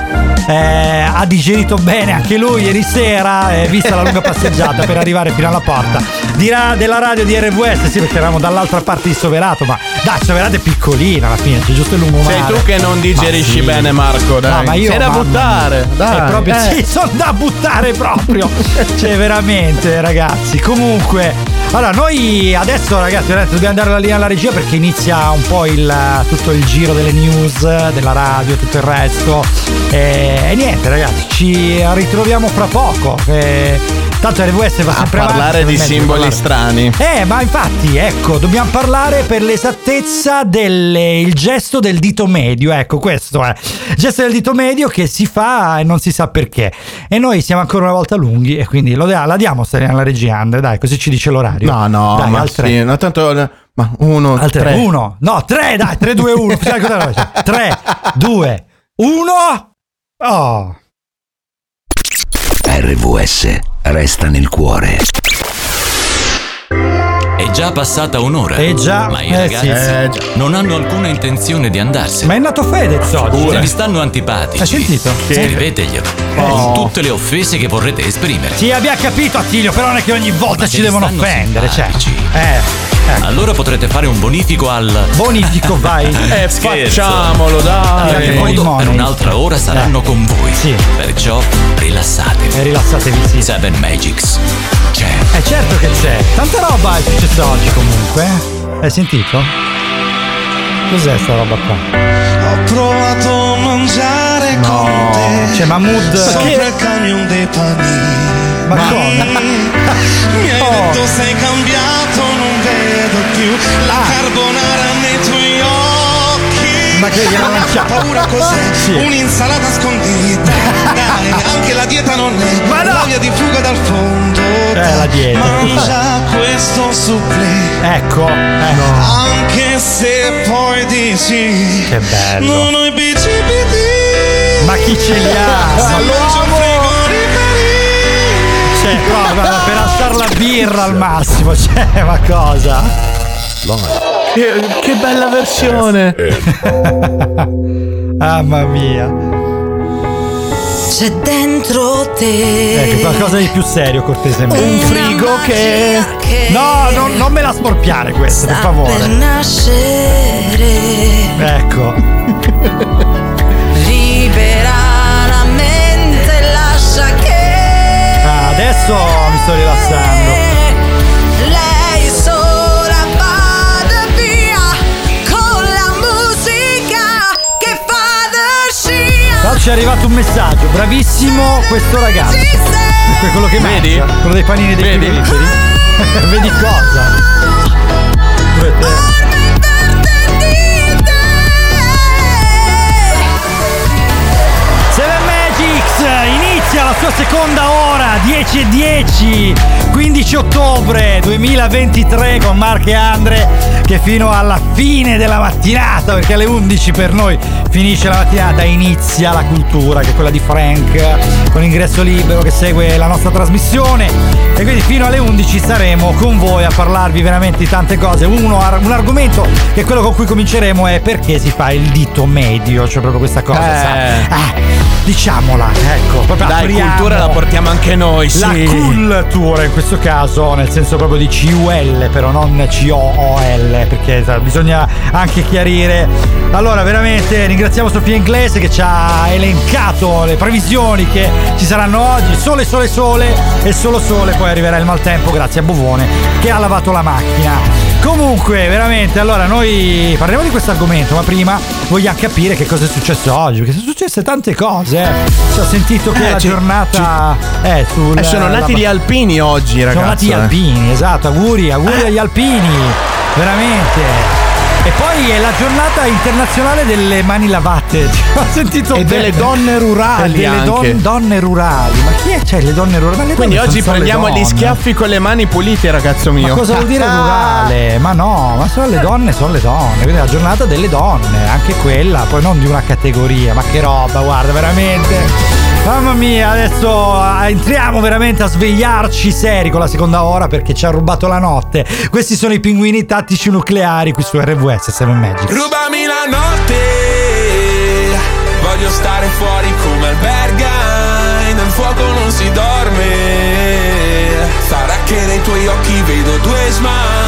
Eh, ha digerito bene anche lui ieri sera, eh, vista la lunga passeggiata per arrivare fino alla porta di ra- della radio di RWS. Sì, perché eravamo dall'altra parte di Soverato, ma dai, Soverato è piccolina alla fine, c'è giusto il lungomare. Sei tu che non digerisci Ma sì. bene, Marco. Dai. No, ma io Sei da buttare. mia. Dai. È proprio, Eh. Sì, sono da buttare proprio. cioè, veramente, ragazzi. Comunque, allora, noi adesso, ragazzi, dobbiamo andare alla linea alla regia perché inizia un po' il, tutto il giro delle news, della radio e tutto il resto. E, e niente, ragazzi, ci ritroviamo fra poco. E, tanto RWS va A sempre avanti, parlare per di simboli parlare. strani. Eh, ma infatti, ecco, dobbiamo parlare per l'esattezza del gesto del dito medio. Ecco, questo è. Il gesto del dito medio che si fa e non si sa perché. E noi siamo ancora una volta lunghi e quindi lo la diamo alla regia, Andre, dai, così ci dice l'orario. No, no, dai, ma sì, no, tanto. Ma uno, Al tre. Uno, no, tre, dai, tre, due, uno. Sai cosa faccio? Tre, due, uno. Oh. RVS resta nel cuore. È già passata un'ora. Eh già, Ma i eh ragazzi sì. Eh già. non hanno alcuna intenzione di andarsene. Ma è nato Fedez oggi. Se vi stanno antipatici, Hai sentito? scriveteglielo Oh. con tutte le offese che vorrete esprimere. Sì, abbiamo capito Attilio, però non è che ogni volta Ma ci devono offendere, cioè. simpatici. Eh. Allora potrete fare un bonifico al. Bonifico, vai. Eh, Scherzo. facciamolo, dai. In ogni Eh, modo, money. per un'altra ora saranno Eh. con voi. Sì. Perciò rilassatevi. E rilassatevi, sì. Seven Magics c'è. Eh certo che c'è. Tanta roba è successa oggi comunque. eh. Hai sentito? Cos'è sta roba qua? Ho provato a mangiare No. con te C'è Mahmood. Sopra il camion dei panini Ma come? Mi hai Oh. detto sei cambiato, più La carbonara nei tuoi occhi Ma che lanciata? Paura cos'è? Sì. Un'insalata scondita Dai, anche la dieta non è Ma no. La via di fuga dal fondo Eh, la dieta. Mangia questo supplì Ecco. Eh. Anche se poi dici Che bello. Non ho i bicipiti Ma chi ce li ha? Mangio frigoriferi Cioè, no, guarda, per alzare la birra al massimo, cioè, ma cosa? Che, che bella versione. Mamma mia. C'è dentro te Ecco, qualcosa di più serio, cortesemente. Un frigo che- No, non, non me la sporpiare questa, per per favore. nascere Ecco. libera la mente lascia che Ah, adesso mi sto rilassando. Ci è arrivato un messaggio, bravissimo questo ragazzo. Que- Quello che Vedi? mangia, quello dei panini dei Vedi? frigoriferi. Vedi cosa? Dovete- Seven Magics inizia la sua seconda ora 10 e 10 15 ottobre 2023 con Mark e Andre che fino alla fine della mattinata perché alle 11 per noi finisce la mattinata inizia la cultura che è quella di Frank con ingresso libero che segue la nostra trasmissione. E quindi fino alle 11 saremo con voi a parlarvi veramente di tante cose. Uno, un argomento che è quello con cui cominceremo è perché si fa il dito medio cioè proprio questa cosa Eh. Diciamola ecco. Proprio Dai, apriamo. cultura la portiamo anche noi, sì. la cultura in questo caso nel senso proprio di CUL però non C-O-O-L perché bisogna anche chiarire. Allora veramente ringraziamo Sofia Inglese che ci ha elencato le previsioni che ci saranno oggi. Sole sole sole e solo sole poi arriverà il maltempo grazie a Bovone che ha lavato la macchina Comunque, veramente, allora noi parliamo di questo argomento, ma prima vogliamo capire che cosa è successo oggi, perché sono successe tante cose. eh. Ci ho sentito che Eh, la ci- giornata è sul. Eh, sono nati la- gli alpini oggi, ragazzi. Sono nati gli alpini, esatto, auguri, auguri agli alpini, veramente. E poi è la giornata internazionale delle mani lavate. Ho sentito E bene. delle donne rurali E delle anche. don- donne rurali. Ma chi è? C'è le donne rurali? Le Quindi donne oggi prendiamo gli schiaffi con le mani pulite, ragazzo mio. Ma cosa vuol dire rurale? Ma no, ma sono le donne, sono le donne. Quindi è la giornata delle donne, anche quella, poi non di una categoria. Ma che roba, guarda, veramente. Mamma mia, adesso ah, entriamo veramente a svegliarci seri con la seconda ora perché ci ha rubato la notte. Questi sono i pinguini tattici nucleari qui su RWS 7 Magic. Rubami la notte, voglio stare fuori come albergai, nel fuoco non si dorme, sarà che nei tuoi occhi vedo due smile.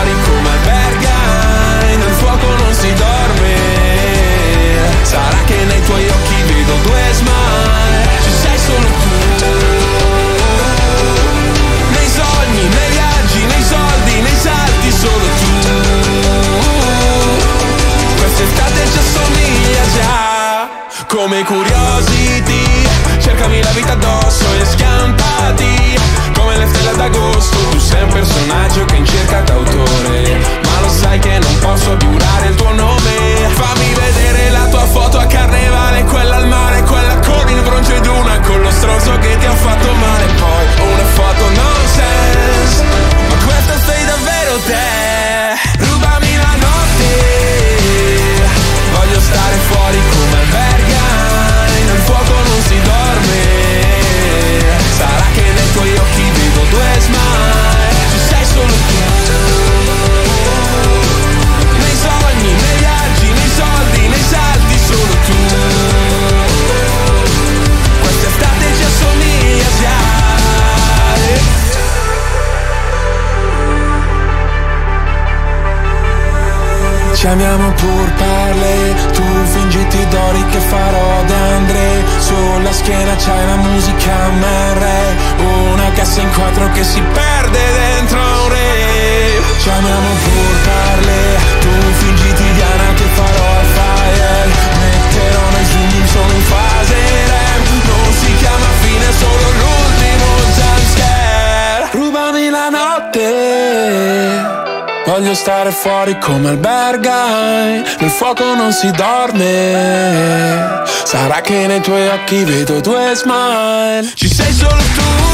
come curiosity. Cercami la vita addosso e schiantati, come le stelle d'agosto. Tu sei un personaggio che in cerca d'autore, ma lo sai che non posso giurare il tuo nome. Fammi vedere la tua foto a carnevale, quella al mare, quella con il bronzo ed una con lo stronzo che ti ha fatto male. Poi Ci amiamo pur parle, tu fingiti d'ori che farò d'Andre Sulla schiena c'hai la musica MR Una cassa in quattro che si perde dentro un re. Ci amiamo pur parle, tu fingiti Voglio stare fuori come albergai. Nel fuoco non si dorme. Sarà che nei tuoi occhi vedo due smile. Ci sei solo tu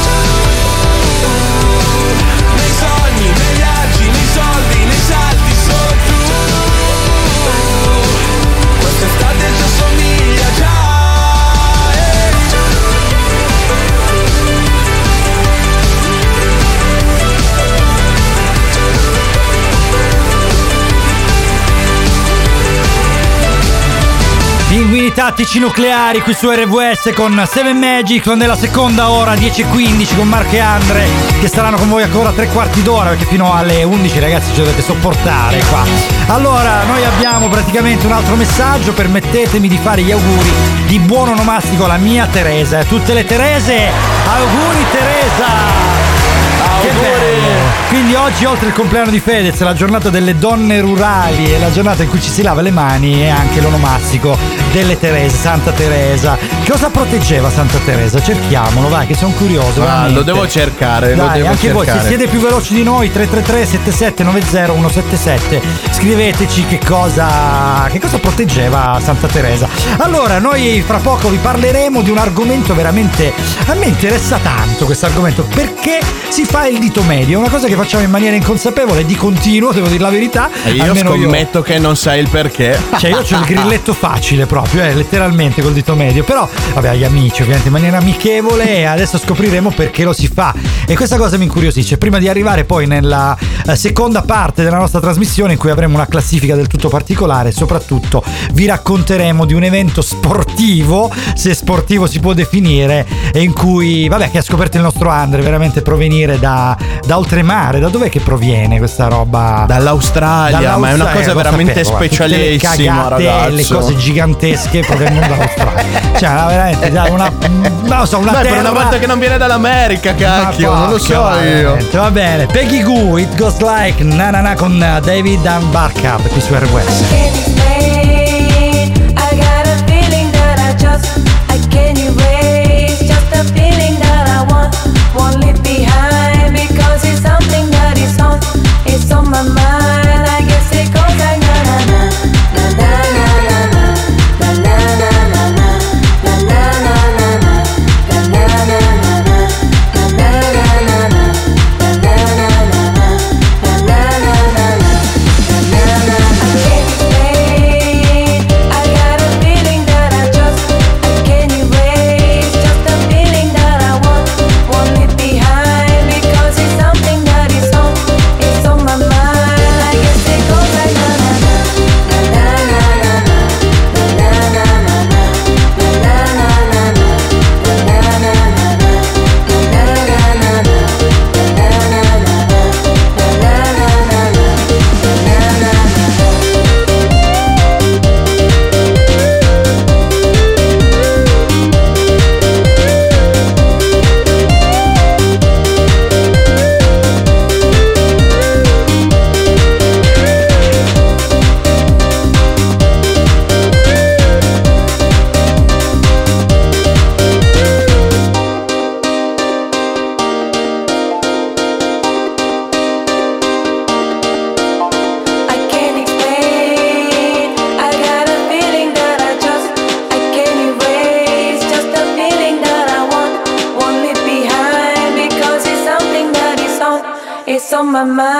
tattici nucleari qui su RWS con 7 Magic nella seconda ora 10.15 con Marco e Andre che saranno con voi ancora tre quarti d'ora perché fino alle 11 ragazzi ci dovete sopportare qua. Allora noi abbiamo praticamente un altro messaggio, permettetemi di fare gli auguri di buon onomastico alla mia Teresa e a tutte le Terese, auguri Teresa! Che bello! Quindi oggi oltre il compleanno di Fedez, la giornata delle donne rurali e la giornata in cui ci si lava le mani e anche l'onomastico delle Terese, Santa Teresa. Cosa proteggeva Santa Teresa? Cerchiamolo, vai, che sono curioso. Ah, lo devo cercare, lo Dai, devo anche voi, cercare. se siete più veloci di noi, 333 7790 177, scriveteci che cosa, che cosa proteggeva Santa Teresa. Allora, noi fra poco vi parleremo di un argomento veramente. A me interessa tanto questo argomento perché si fa il dito medio, è una cosa che facciamo in maniera inconsapevole di continuo, devo dire la verità. E io scommetto che non sai il perché. Cioè, io ho il grilletto facile proprio. eh, letteralmente col dito medio. Però, vabbè, agli amici, ovviamente in maniera amichevole e adesso scopriremo perché lo si fa. E questa cosa mi incuriosisce. Prima di arrivare poi nella eh, seconda parte della nostra trasmissione in cui avremo una classifica del tutto particolare, soprattutto vi racconteremo di un evento sportivo, se sportivo si può definire, e in cui, vabbè, che ha scoperto il nostro Andre, veramente provenire da, da oltremare. Da dov'è che proviene questa roba? Dall'Australia, ma è una cosa veramente sapevo, specialissima, le cagate, ragazzo. le cose gigantesche provengono dall'Australia. Cioè, veramente, dai, una, non lo so, una Beh, per terra... una volta che non viene dall'America, cacchio, non lo so io. Va bene, Peggy Goo, It Goes Like Na Na Na con David Dan Barcard qui su RWS. I got a feeling that I just I can't erase. Just a feeling that I want, won't leave behind because it's my.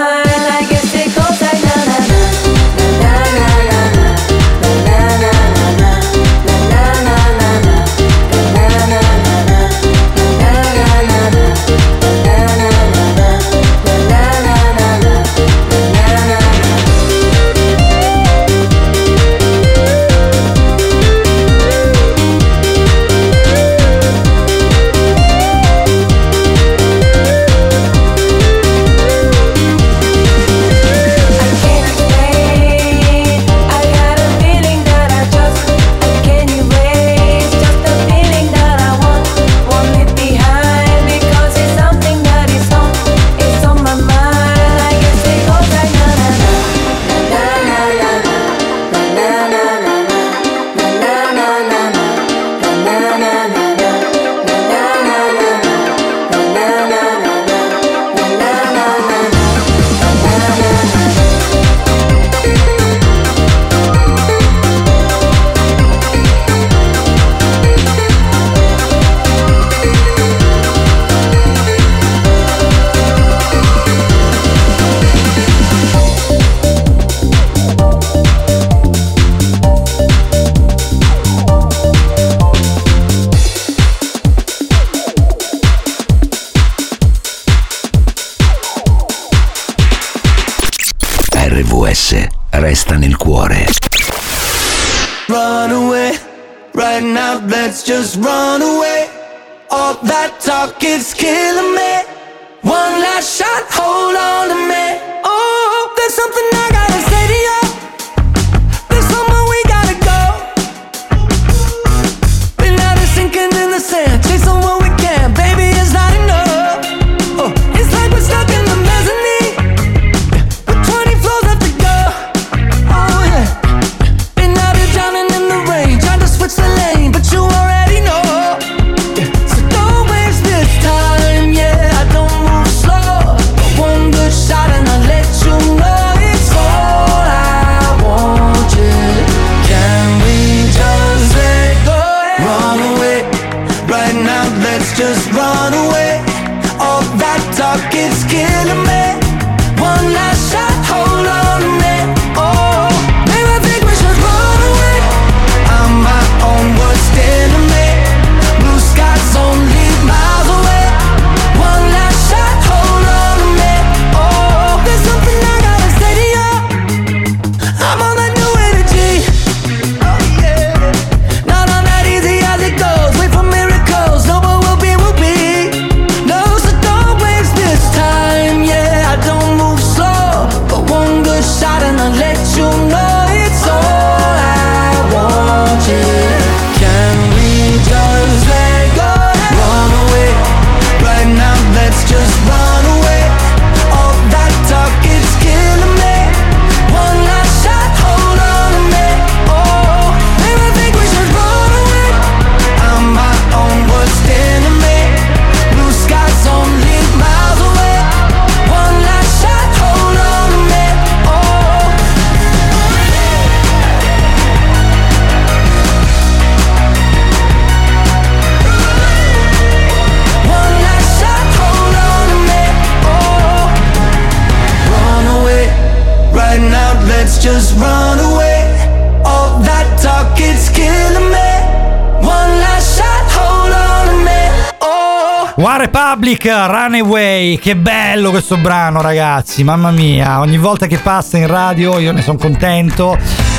One Republic, Runaway, che bello questo brano ragazzi, mamma mia, ogni volta che passa in radio io ne sono contento.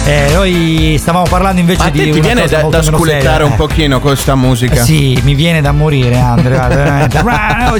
Eh, noi stavamo parlando invece Ma di... ti viene da, da sculettare un eh. pochino con sta musica? Eh Sì, mi viene da morire, Andrea. veramente.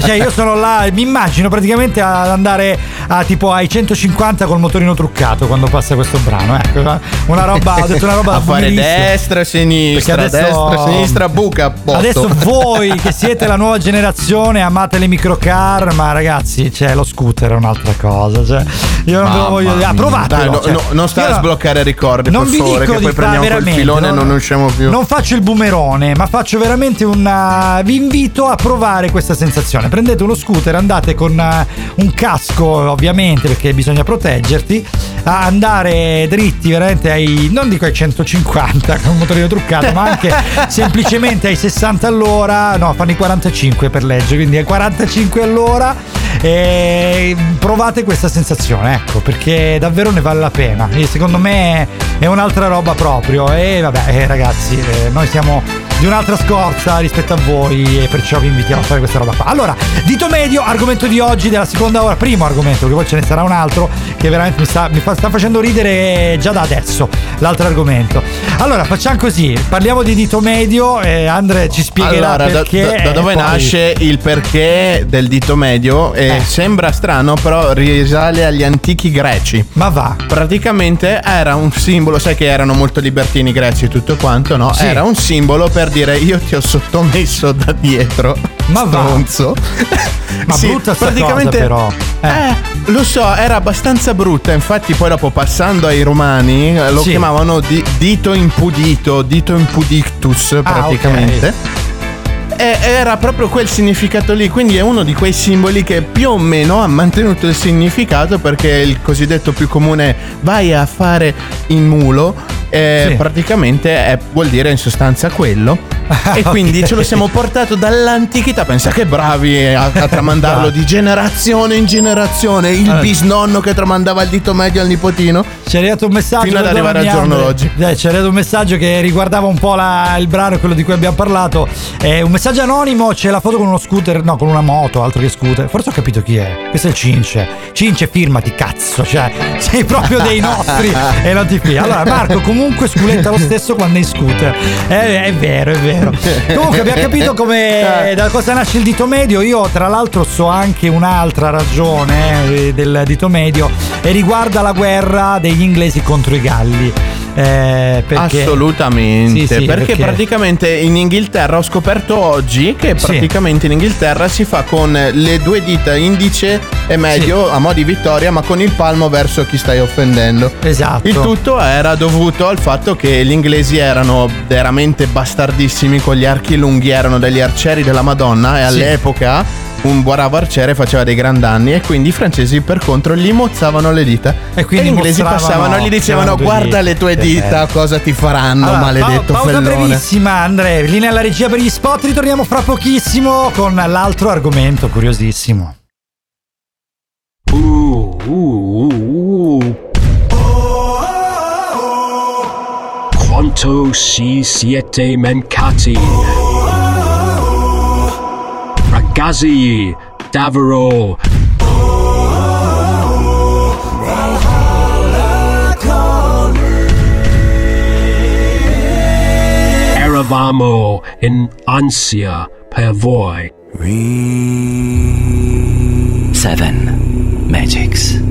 Cioè, io sono là, mi immagino praticamente ad andare a tipo ai 150 col motorino truccato quando passa questo brano. Ecco, una roba, ho detto una roba a fare destra, sinistra, adesso- destra, sinistra, buca, botto. Adesso voi che siete la nuova generazione amate le microcar, ma ragazzi, cioè lo scooter è un'altra cosa. Cioè, io non lo voglio. Ah, provatelo. Dai, no, cioè. no, non sta a sbloccare ricordi, non per vi favore, dico che di poi prendiamo quel filone e non usciamo più. Non faccio il boomerone, ma faccio veramente una. Vi invito a provare questa sensazione. Prendete uno scooter, andate con eh, un casco, ovviamente, perché bisogna proteggerti. A andare dritti veramente ai. non dico ai 150 con un motorino truccato, ma anche semplicemente ai 60 all'ora. No, fanno i 45 per legge, quindi ai 45 all'ora. E provate questa sensazione, ecco, perché davvero ne vale la pena. E secondo me è un'altra roba proprio. E vabbè, eh, ragazzi, eh, noi siamo di un'altra scorza rispetto a voi e perciò vi invitiamo a fare questa roba qua. Allora, dito medio, argomento di oggi della seconda ora, primo argomento, perché poi ce ne sarà un altro che veramente mi sta, mi fa- sta facendo ridere già da adesso, l'altro argomento. Allora, facciamo così, parliamo di dito medio e Andre ci spiegherà Allora, da, perché. da- da dove e poi- nasce il perché del dito medio? E Eh. Sembra strano, però risale agli antichi greci. Ma va. Praticamente era un simbolo, sai che erano molto libertini i greci e tutto quanto, no? Sì. Era un simbolo per dire io ti ho sottomesso da dietro. Ma va. stronzo. Ma Sì, brutta praticamente- cosa però. Eh, lo so, era abbastanza brutta. Infatti, poi dopo passando ai romani eh, lo Sì. chiamavano di- dito impudito, dito impudictus Ah, praticamente. E era proprio quel significato lì, quindi è uno di quei simboli che più o meno ha mantenuto il significato perché il cosiddetto più comune vai a fare in mulo, eh, Sì. praticamente è- vuol dire in sostanza quello. e quindi ok. ce lo siamo portato dall'antichità. Pensa che bravi a, a tramandarlo di generazione in generazione. Il Eh. bisnonno che tramandava il dito medio al nipotino. Ci è arrivato un messaggio Fino ad arrivare al giorno d'oggi. Eh, ci è arrivato un messaggio che riguardava un po' la- il brano, quello di cui abbiamo parlato. Eh, un messaggio anonimo, c'è la foto con uno scooter, no, con una moto, altro che scooter. Forse ho capito chi è. Questo è il Cince. Cince, firmati, cazzo. Cioè, sei proprio dei nostri e non ti fidi. Allora, Marco, comunque sculetta lo stesso quando è in scooter. Eh, è vero, è vero. Comunque abbiamo capito come da cosa nasce il dito medio. Io, tra l'altro, so anche un'altra ragione eh, del dito medio e riguarda la guerra degli inglesi contro i galli. Eh, perché... Assolutamente, Sì, sì, perché, perché- praticamente in Inghilterra ho scoperto oggi che Sì. praticamente in Inghilterra si fa con le due dita indice e medio a mo' di vittoria, ma con il palmo verso chi stai offendendo. Esatto. Il tutto era dovuto al fatto che gli inglesi erano veramente bastardissimi con gli archi lunghi, erano degli arcieri della Madonna e Sì. all'epoca un bravo arciere faceva dei gran danni e quindi i francesi per contro gli mozzavano le dita E quindi gli inglesi passavano e gli dicevano guarda dita." le tue Eh, dita cosa ti faranno Allora, maledetto pa- pausa fellone brevissima, Andre. Linea alla regia per gli spot. Ritorniamo fra pochissimo con l'altro argomento curiosissimo. Quanto si siete mancati? Ragazzi, davvero. Eravamo in ansia per voi. Seven Magics.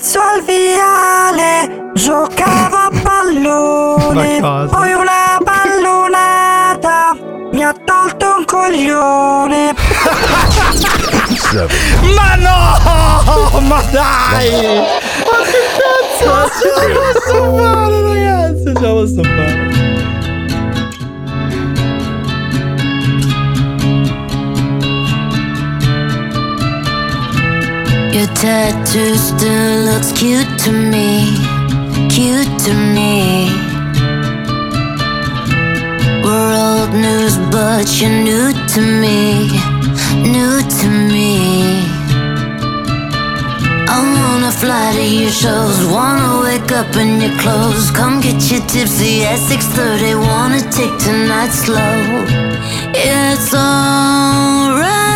Ragazzo al viale giocavo a pallone. Ma? Poi una pallonata mi ha tolto un coglione. Ma no! Ma dai! Ma che cazzo? Non ce la posso fare, Your tattoo still looks cute to me, cute to me. We're old news, but you're new to me, new to me. I wanna fly to your shows, wanna wake up in your clothes. Come get you tipsy at 6:30, wanna take tonight slow. It's alright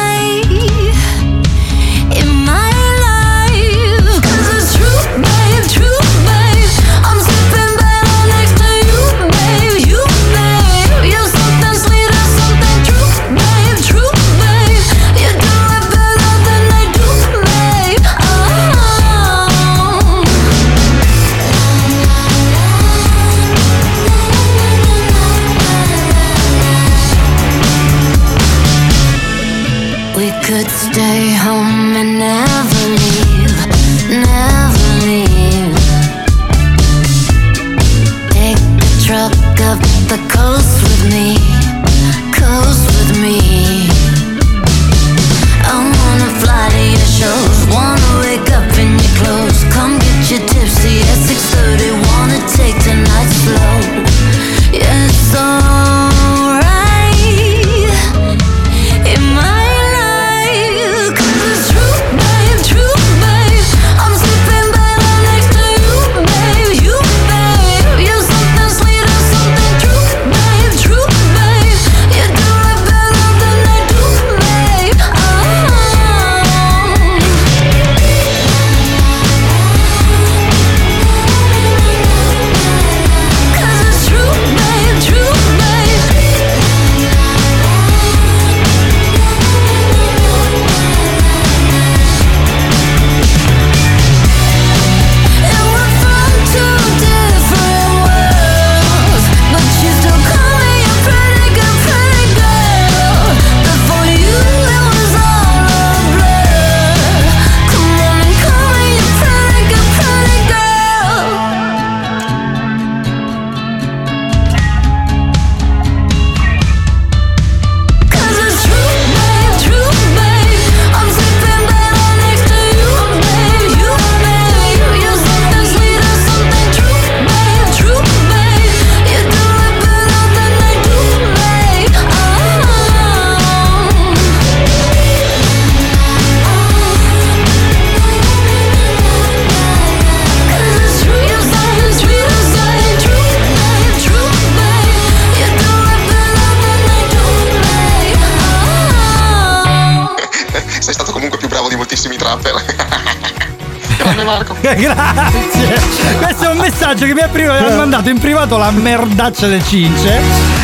privato la merdaccia del Cince.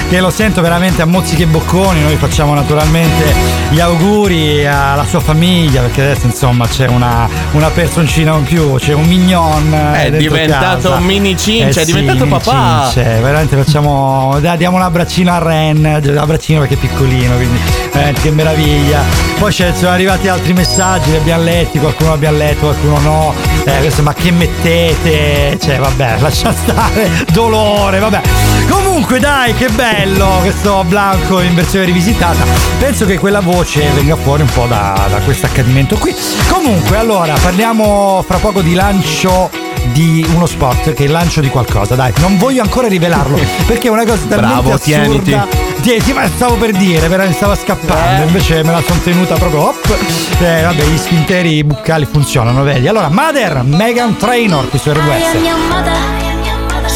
Che lo sento veramente a mozzichi e bocconi. Noi facciamo naturalmente gli auguri alla sua famiglia. Perché adesso insomma c'è una, una personcina in più, c'è un mignon. È dentro diventato casa. un mini Cince, Eh è diventato mini papà. Cince. Veramente facciamo. Diamo un abbraccino a Ren. L'abbraccino perché è piccolino, quindi veramente che meraviglia. Poi ci sono arrivati altri messaggi, li abbiamo letti, qualcuno abbiamo letto, qualcuno no. Eh, questo, ma che mettete? Cioè, vabbè, lascia stare. Dolore, vabbè. Comunque, dai, che bello questo Blanco in versione rivisitata. Penso che quella voce venga fuori un po' da, da questo accadimento qui. Comunque, allora, parliamo fra poco di lancio di uno sport che è il lancio di qualcosa dai non voglio ancora rivelarlo perché è una cosa talmente Bravo, assurda tieniti. Tieni, ma stavo per dire veramente stava scappando Eh. invece me la sono tenuta proprio hop eh, vabbè gli sfinteri buccali funzionano vedi allora Mother Megan Trainor qui su RWS your mother.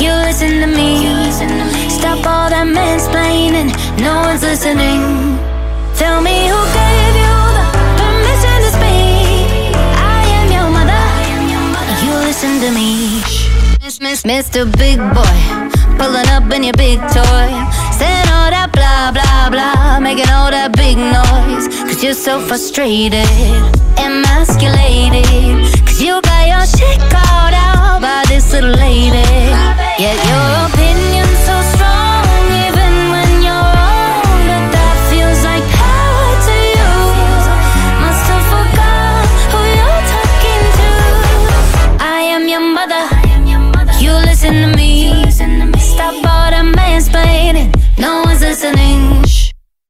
You listen to me. Stop all that mansplaining. No one's listening. Tell me who gave to me. Miss, miss, Mr. Big Boy, pulling up in your big toy. Saying all that blah, blah, blah. Making all that big noise. Cause you're so frustrated. Emasculated. Cause you got your shit called out by this little lady. Yet your opinion's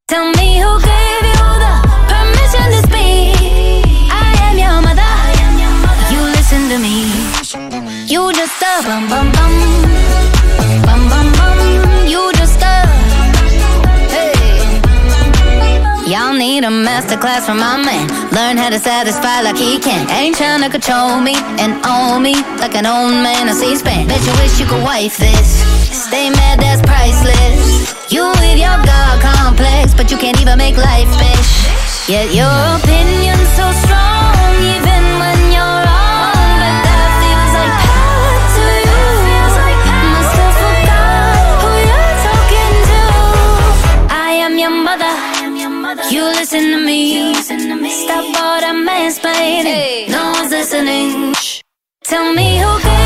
Tell me who gave you the permission to speak. I am your mother. You listen to me. You just a bum bum bum. Bum bum bum. You just a. Hey. Y'all need a masterclass from my man. Learn how to satisfy like he can. Ain't trying to control me and own me like an old man on C-SPAN. Bet you wish you could wife this. Stay mad, that's priceless. You with your God complex, but you can't even make life, bitch. Yet your opinion's so strong, even when you're wrong. But that feels like power to you. Must have forgot who you're talking to. I am your mother. You listen to me. Stop all that mansplaining. No one's listening. Tell me who gave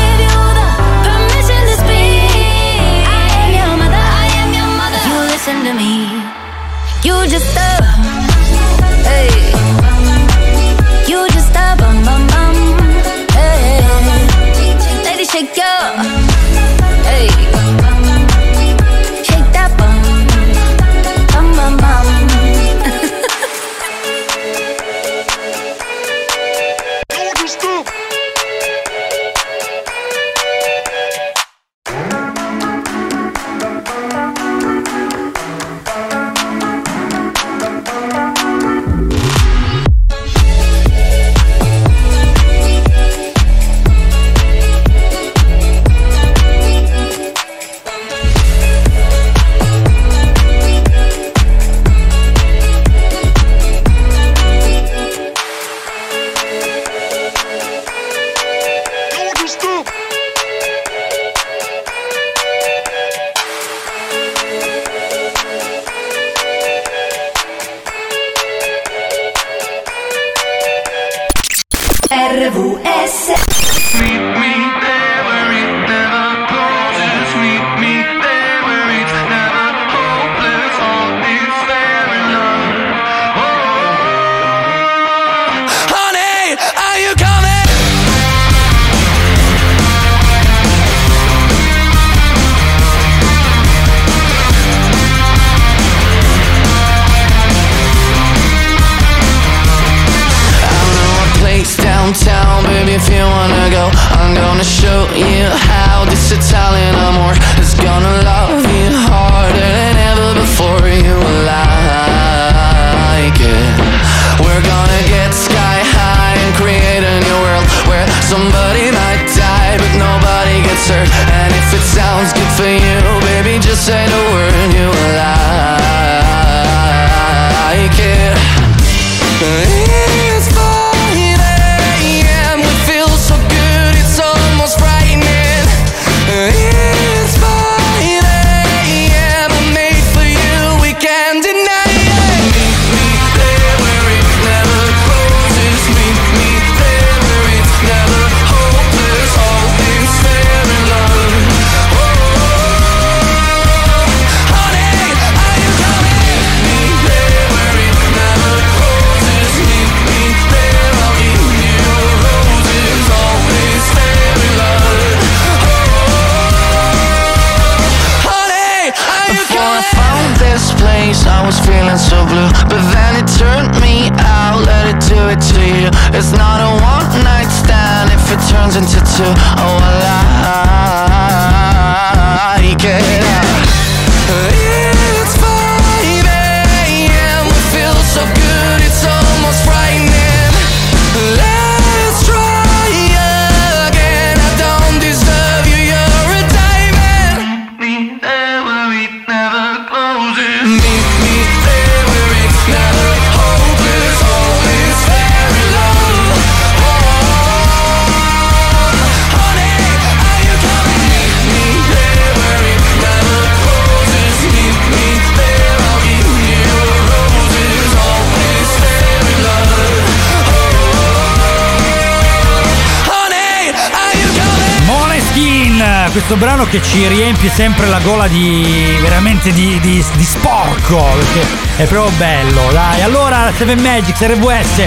brano che ci riempie sempre la gola di veramente di, di- di sporco perché è proprio bello. Dai, allora Seven Magics RVS,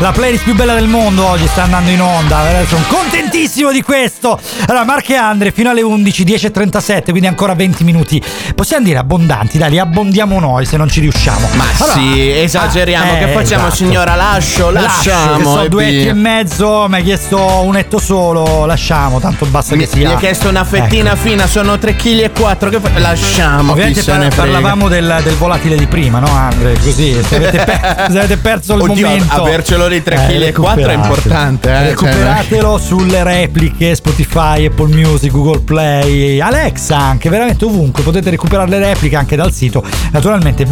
la playlist più bella del mondo oggi sta andando in onda. Sono contentissimo di questo. Allora, Marco e Andre fino alle 11, 10.37, quindi ancora 20 minuti. Possiamo dire abbondanti, dai, li abbondiamo noi se non ci riusciamo. Ma sì, esageriamo, che facciamo, signora? Lascio, lasciamo, che so, e due etti e mezzo, mi hai chiesto un etto solo, lasciamo, tanto basta che Mi, sia. mi ha chiesto una fettina Ecco. fina, sono 3 kg e 4 che fa- lasciamo, Ovviamente par- parlavamo del, del volatile di prima, no Andre? Così, se avete, per- se avete perso il Oddio, momento. avercelo di 3 kg e 4 è importante, eh, Recuperatelo sulle repliche Spotify, Apple Music, Google Play, Alexa anche, veramente ovunque. Potete recuperare le repliche anche dal sito. Naturalmente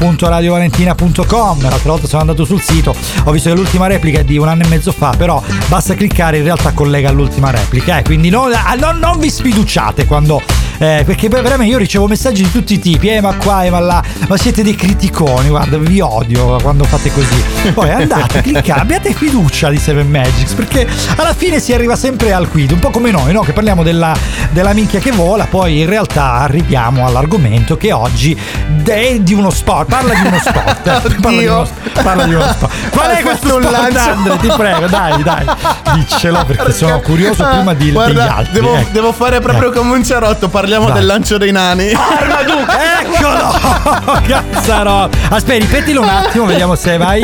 www.radiovalentina.com. L'altra volta sono andato sul sito, ho visto che l'ultima replica è di un anno e mezzo fa, però basta cliccare, in realtà collega all'ultima replica. Eh, quindi non, ah, non- non vi sfiduciate quando eh, perché poi veramente io ricevo messaggi di tutti i tipi, eh ma qua, eh ma là, ma siete dei criticoni, guarda, vi odio quando fate così. Poi andate, cliccate, abbiate fiducia di Seven Magics, perché alla fine si arriva sempre al quid, un po' come noi, no? Che parliamo della, della minchia che vola, poi in realtà arriviamo all'argomento che oggi è di uno sport, parla di uno sport. eh, parla, di uno, parla di uno sport. Qual è questo sport, lancio. Andre? Ti prego, dai, dai, diccelo perché sono curioso prima di, Guarda, degli altri. devo, ecco. devo fare proprio Ecco. come un cerotto. Parliamo Vai. del lancio dei nani. Eccolo! Cazzaro! Aspetta, ripetilo un attimo, vediamo se vai.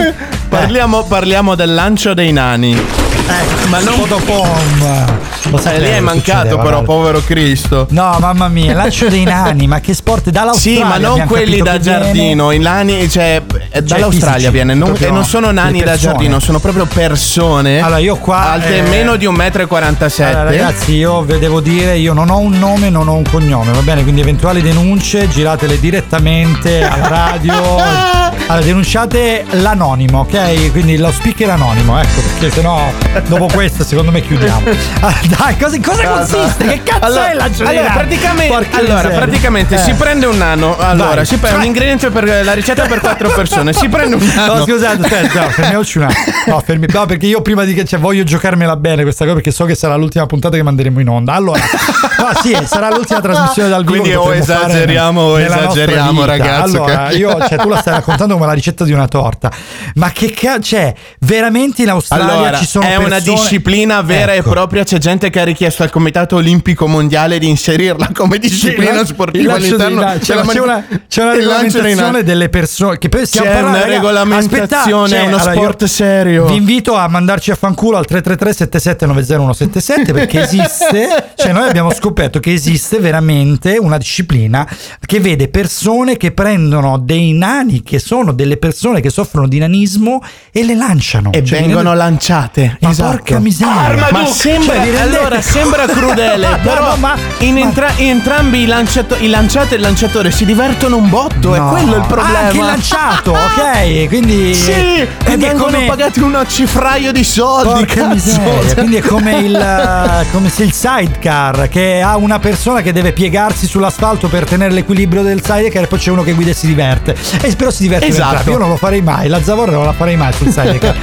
Parliamo, parliamo del lancio dei nani. Ecco, ma non. Fotopom. Lo Eh, sapevo lì è mancato, però, povero Cristo. No, mamma mia, lancio dei nani, ma che sport dall'Australia? Sì, ma non quelli da giardino, i nani, cioè, eh, dall'Australia fisici, viene, non, e non sono nani da giardino, sono proprio persone. Allora, io qua, Alte eh, meno di 1,47 m. Allora, ragazzi, io ve devo dire, io non ho un nome, non ho un cognome, va bene? Quindi eventuali denunce giratele direttamente alla radio. Allora, denunciate l'anonimo, ok? Quindi lo speaker anonimo, ecco, perché sennò dopo questo secondo me chiudiamo. Ah, dai, cosa, cosa consiste? Che cazzo allora, è lancio dei allora, praticamente, allora, praticamente Eh. si prende un nano. Allora, Vai. si prende un ingrediente per la ricetta per quattro persone. Si prende un nano. No, scusate, aspetta, no, fermiamoci un attimo. No, fermi- no, perché io prima di che cioè, voglio giocarmela bene questa cosa perché so che sarà l'ultima puntata che manderemo in onda. Allora, no, sì, sarà l'ultima trasmissione dal vivo. Quindi o esageriamo o esageriamo, vita. ragazzo, Allora, che- io, cioè, tu la stai raccontando come la ricetta di una torta. Ma che cazzo, cioè, veramente in Australia Allora, ci sono è una disciplina vera Ecco. e propria. C'è gente che ha richiesto al Comitato Olimpico Mondiale di inserirla come disciplina Il sportiva all'interno ma c'è mani- una, c'è una regolamentazione delle persone che poi stiamo C'è parlando, una regolamentazione, è uno allora, sport serio. Vi invito a mandarci a fanculo al 333 77 90177 perché esiste, cioè noi abbiamo scoperto che esiste veramente una disciplina che vede persone che prendono dei nani che sono delle persone che soffrono di nanismo e le lanciano E Cioè, vengono lanciate. Ma esatto. porca miseria. Ma sembra, Cioè, allora, sembra crudele, Ma- però ma- ma- in, entra- in entrambi i, lanciato- i lanciato e il lanciatore si divertono un botto, è No. quello il problema. Ah, anche il lanciato, ok. Quindi, Sì, e quindi è vengono come- pagati un cifraio di soldi, Porca cazzo. miseria, quindi è come il, come se il sidecar che ha una persona che deve piegarsi sull'asfalto per tenere l'equilibrio del sidecar e poi c'è uno che guida e si diverte. E però si diverte Esatto. Io non lo farei mai, la Zavorra non la farei mai sul sidecar.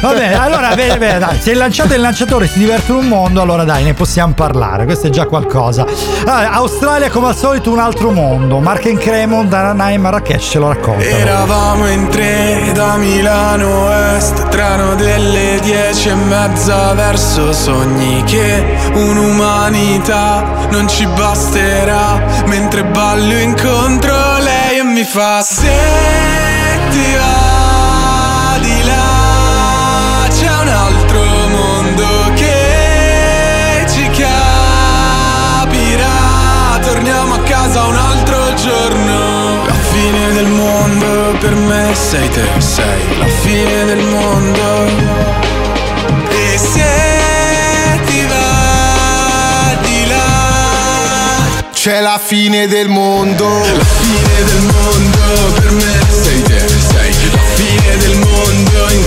Va bene, allora bene, bene, dai, se il lanciato e il lanciatore si divertono un mondo, allora dai, ne possiamo parlare. Questo è già qualcosa. Allora, Australia come al solito un altro mondo. Marken Cremon, Daranai e Marrakesh ce lo raccontano. Eravamo in tre da Milano Est Treno delle dieci e mezza verso sogni che un'umanità non ci basterà Mentre ballo incontro lei e mi fa Se ti va casa un altro giorno. La fine del mondo per me sei te, sei la fine del mondo. E se ti va di là C'è la fine del mondo. La fine del mondo per me sei te, sei la fine del mondo in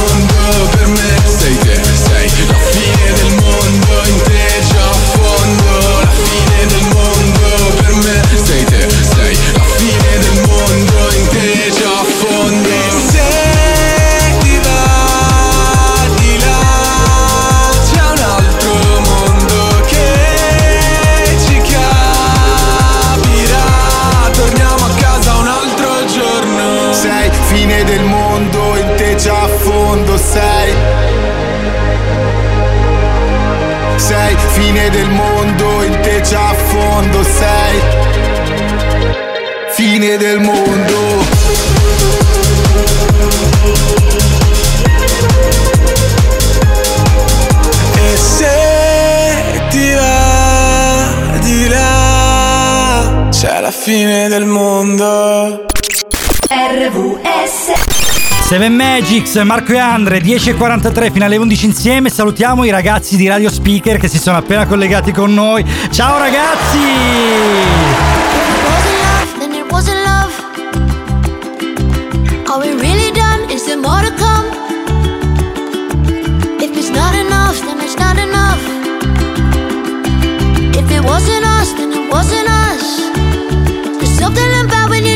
per me Fine del mondo E se ti va di là C'è la fine del mondo RVS 7 Magics, Marco e Andre, 10.43 fino alle 11 insieme. Salutiamo i ragazzi di Radio Speaker che si sono appena collegati con noi. Ciao ragazzi! More to come? If it's not enough, then it's not enough. If it wasn't us, then it wasn't us. There's something about when you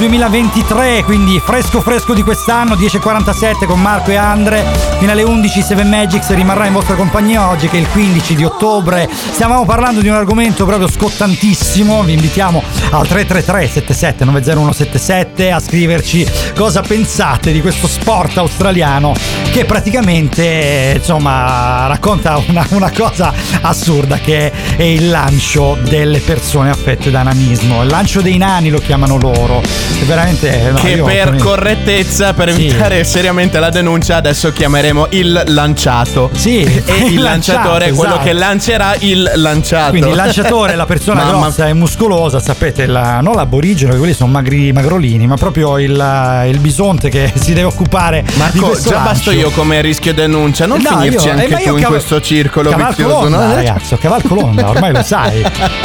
2023, quindi fresco fresco di quest'anno, 10.47 con Marco e Andre, fino alle 11 Seven Magics rimarrà in vostra compagnia oggi che è il 15 di ottobre. Stavamo parlando di un argomento proprio scottantissimo, vi invitiamo al 333 77 90177 a scriverci cosa pensate di questo sport australiano che praticamente insomma racconta una, una cosa assurda che è il lancio delle persone affette da nanismo, il lancio dei nani lo chiamano loro. È veramente no, che io- per correttezza, per Sì. evitare seriamente la denuncia, adesso chiameremo il lanciato. Sì, e il, il lanciatore è lanciato, quello esatto. che lancerà il lanciato. Quindi il lanciatore è la persona Mamma- grossa e muscolosa, sapete, la- non l'aborigeno, perché quelli sono magri, magrolini, ma proprio il, il bisonte che si deve occupare di Marco, questo già lancio. basto io come rischio denuncia, non No, finirci io- eh, anche ma io tu in cav- questo circolo vizioso, l'onda, no? ragazzo, cavalco l'onda, ormai lo sai.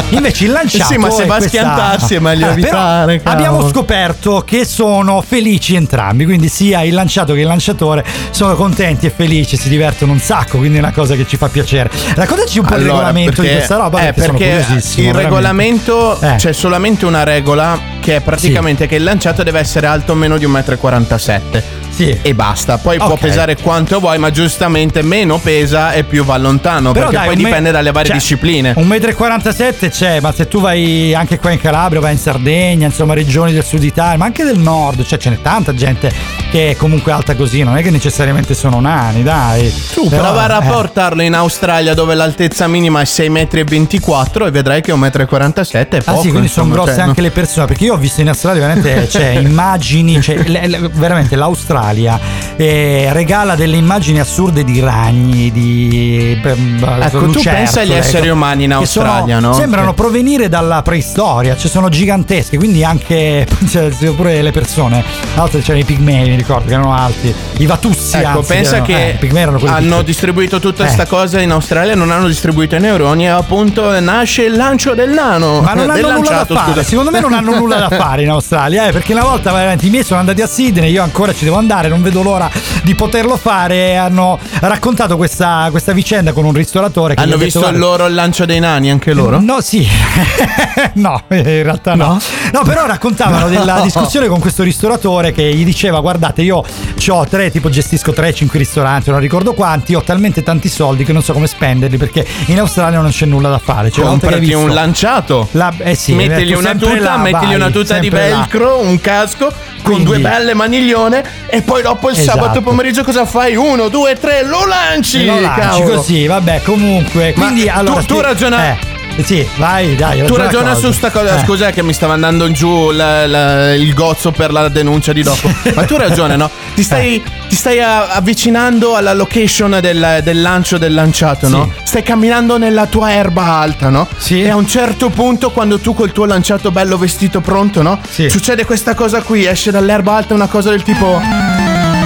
Invece il lanciato Sì, ma se va a questa- schiantarsi è meglio Eh, evitare, abbiamo scoperto che sono felici entrambi, quindi sia il lanciato che il lanciatore sono contenti e felici, si divertono un sacco, quindi è una cosa che ci fa piacere. Raccontaci un po' il Allora, regolamento perché- di questa roba, eh, perché, perché curiosissimo. il veramente. regolamento Eh. c'è solamente una regola che è praticamente che il lanciato deve essere alto meno di 1,47 m. Sì. E basta. Poi può Ok. pesare quanto vuoi, ma giustamente meno pesa e più va lontano. Però perché dai, poi me- dipende dalle varie cioè, discipline. 1,47 m c'è, ma se tu vai anche qua in Calabria, vai in Sardegna, insomma regioni del sud Italia, ma anche del nord, cioè ce n'è tanta gente che è comunque alta così, non è che necessariamente sono nani, dai. Tu Però, prova a eh, rapportarlo in Australia dove l'altezza minima è 6,24 m e vedrai che 1,47 m è poco. Ah sì, quindi sono grosse cioè, anche le persone, perché io ho visto in Australia veramente c'è immagini, cioè, le- le- veramente l'Australia eh, regala delle immagini assurde di ragni, di eh, Ecco, tu pensa agli esseri ecco, umani in che sono- Australia, no? Sembrano Che- provenire dalla preistoria, cioè sono gigantesche, quindi anche cioè, pure le persone, l'altra c'erano i pigmei, ricordo che erano alti, i vatussi Ecco, anzi, pensa erano- che eh, hanno piccoli. distribuito tutta Eh. questa cosa in Australia, non hanno distribuito i neuroni e appunto nasce il lancio del nano. Ma non hanno nulla da fare, secondo me non hanno nulla da fare in Australia, eh, perché una volta veramente i miei sono andati a Sydney, io ancora ci devo andare, non vedo l'ora di poterlo fare hanno raccontato questa, questa vicenda con un ristoratore che Hanno ha detto, visto "Guarda, loro il lancio dei nani, anche loro? No, sì. no, in realtà no. no. però raccontavano della No. discussione con questo ristoratore che gli diceva: Guardate, io ho tre, tipo gestisco 3-5 ristoranti, non ricordo quanti, ho talmente tanti soldi che non so come spenderli perché in Australia non c'è nulla da fare. Cioè, Comprati un lanciato. La- eh sì, mettigli una tuta, là, mettigli vai, una tuta di sempre là. velcro, un casco con Quindi- due belle maniglione e poi dopo il Esatto. sabato pomeriggio cosa fai? Uno, due, tre, lo lanci! Lo lanci cavolo. così, vabbè, comunque. Ma Quindi, tu- allora, tu spie- ragiona- Eh, sì, vai, dai. Tu ragiona ragiona cosa. su sta cosa, Eh. scusa che mi stava andando in giù la- la- il gozzo per la denuncia di dopo. Ma tu ragione, no? Ti stai, ti stai avvicinando alla location del, del lancio del lanciato, no? Stai camminando nella tua erba alta, no? Sì. E a un certo punto, quando tu col tuo lanciato bello vestito pronto, no? Sì. Succede questa cosa qui, esce dall'erba alta una cosa del tipo.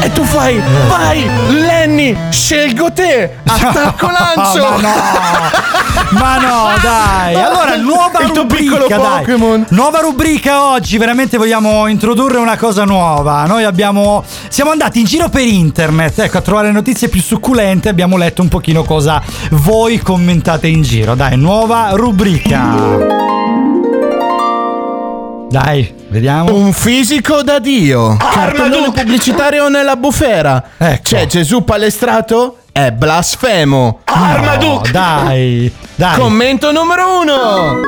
E tu fai, vai, Lenny, scelgo te, attacco lancio. Ma no, ma no, dai. Allora, nuova Il rubrica, dai. Pokémon. Nuova rubrica oggi, veramente vogliamo introdurre una cosa nuova. Noi abbiamo siamo andati in giro per internet, ecco, a trovare notizie più succulente, abbiamo letto un pochino cosa voi commentate in giro. Dai, nuova rubrica. Dai, vediamo. Un fisico da Dio. Cartellone pubblicitario nella bufera. Ecco. C'è Gesù palestrato? È blasfemo. No, dai, dai. Commento numero uno.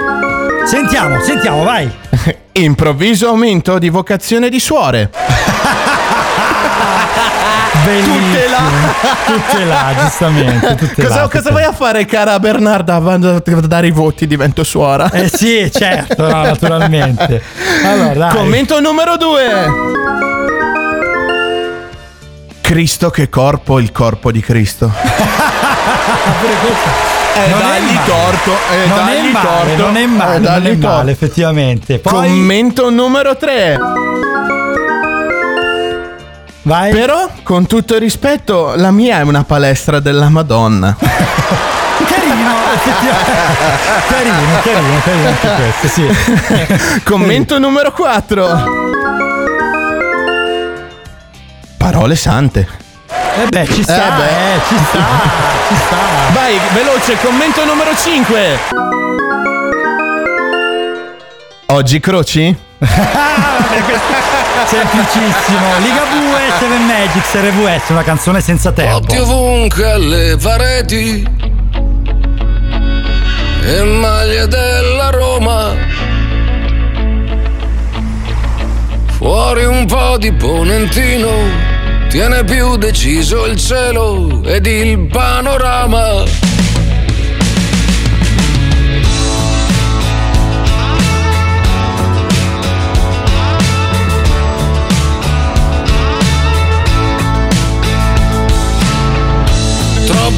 Sentiamo, sentiamo, vai. Improvviso aumento di vocazione di suore. Bellissimo. Tutte là. Tutte là, giustamente. Tutte Cosa, là, cosa tutte vai a fare, cara Bernarda? Vado a dare i voti, divento suora. Eh sì, certo, no, naturalmente. Allora. Commento numero due. Cristo che corpo, il corpo di Cristo. Eh, Non è dagli torto, eh, non è dagli male, torto. non è male, eh, non è male, effettivamente. Poi Commento numero 3. Vai. Però, con tutto il rispetto, la mia è una palestra della Madonna. Carino, carino, carino, carino anche questo, sì. Commento numero 4. Parole sante. Eh beh, ci sta, Eh beh. eh, ci sta, ci sta. Vai, veloce, commento numero 5. Oggi croci? Semplicissimo. Liga Bue, Seven Magics, RVS, una canzone senza tempo. Notti ovunque alle pareti e maglie della Roma. Fuori un po' di ponentino, tiene più deciso il cielo ed il panorama.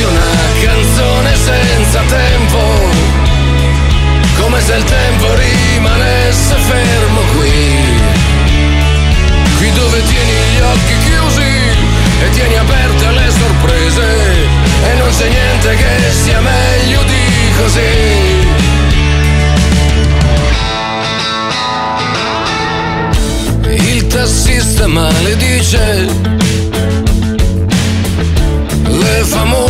cantichi una canzone senza tempo, come se il tempo rimanesse fermo qui. Qui dove tieni gli occhi chiusi e tieni aperte le sorprese e non c'è niente che sia meglio di così. Il tassista maledice le famose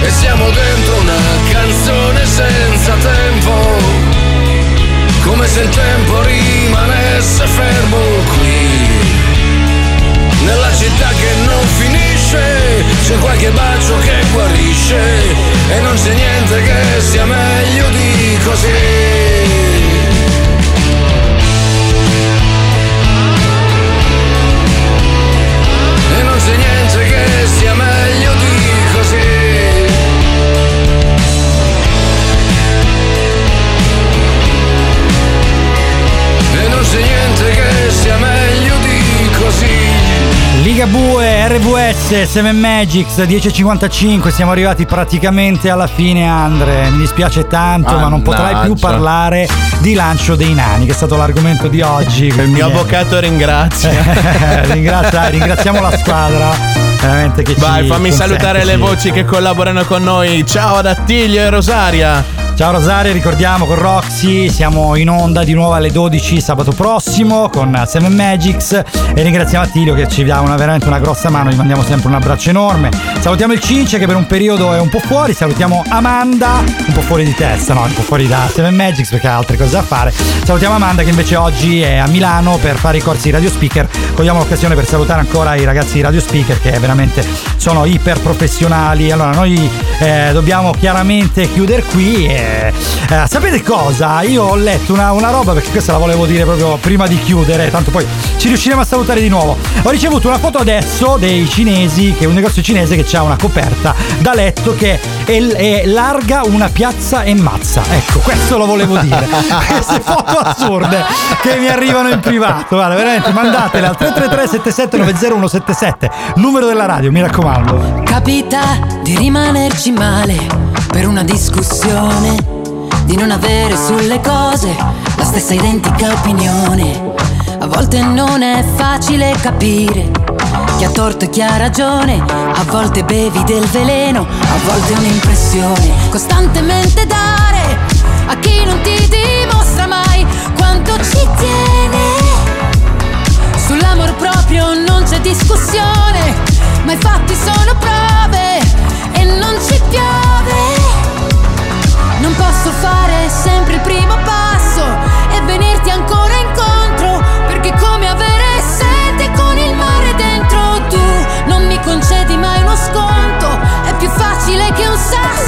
E siamo dentro una canzone senza tempo. Come se il tempo rimanesse fermo qui. Nella città che non finisce, c'è qualche bacio che guarisce. E non c'è niente che sia meglio di così. Liga Bue, RVS, Seven Magics, 10.55, siamo arrivati praticamente alla fine Andre, mi dispiace tanto ma non potrai più Mannaggia. parlare di lancio dei nani che è stato l'argomento di oggi. Il mio avvocato ringrazia. Ringrazia- ringraziamo la squadra. Veramente che Vai, ci fammi consente, salutare le sì. voci che collaborano con noi. Ciao ad Attilio e Rosaria. Ciao Rosaria, ricordiamo con Roxy siamo in onda di nuovo alle 12 sabato prossimo con Seven Magics e ringraziamo Attilio che ci dà una, veramente una grossa mano, gli mandiamo sempre un abbraccio enorme. Salutiamo il Cince che per un periodo è un po' fuori, salutiamo Amanda, un po' fuori di testa, no, un po' fuori da Seven Magics perché ha altre cose da fare. Salutiamo Amanda che invece oggi è a Milano per fare i corsi di Radio Speaker. Cogliamo l'occasione per salutare ancora i ragazzi di Radio Speaker che veramente sono iper professionali. Allora noi eh, dobbiamo chiaramente chiudere qui e Eh, sapete cosa? Io ho letto una, una roba perché questa la volevo dire proprio prima di chiudere, tanto poi ci riusciremo a salutare di nuovo. Ho ricevuto una foto adesso dei cinesi, che è un negozio cinese che ha una coperta da letto che è, è larga una piazza e mazza. Ecco, questo lo volevo dire. Queste foto assurde che mi arrivano in privato. Guarda, veramente mandatele al 333 7790 numero della radio, mi raccomando. Capita di rimanerci male per una discussione, di non avere sulle cose la stessa identica opinione. A volte non è facile capire chi ha torto e chi ha ragione, a volte bevi del veleno, a volte un'impressione. Costantemente dare a chi non ti dimostra mai quanto ci tiene. Sull'amor proprio non c'è discussione, ma i fatti sono prove non ci piove. Non posso fare sempre il primo passo e venirti ancora incontro, perché come avere sete con il mare dentro tu non mi concedi mai uno sconto, è più facile che un sasso,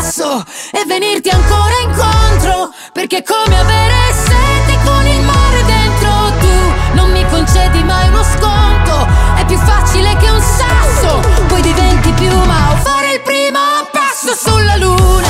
passo e venirti ancora incontro, perché come avere sete con il mare dentro tu. Non mi concedi mai uno sconto, è più facile che un sasso, poi diventi piuma o fare il primo passo sulla luna.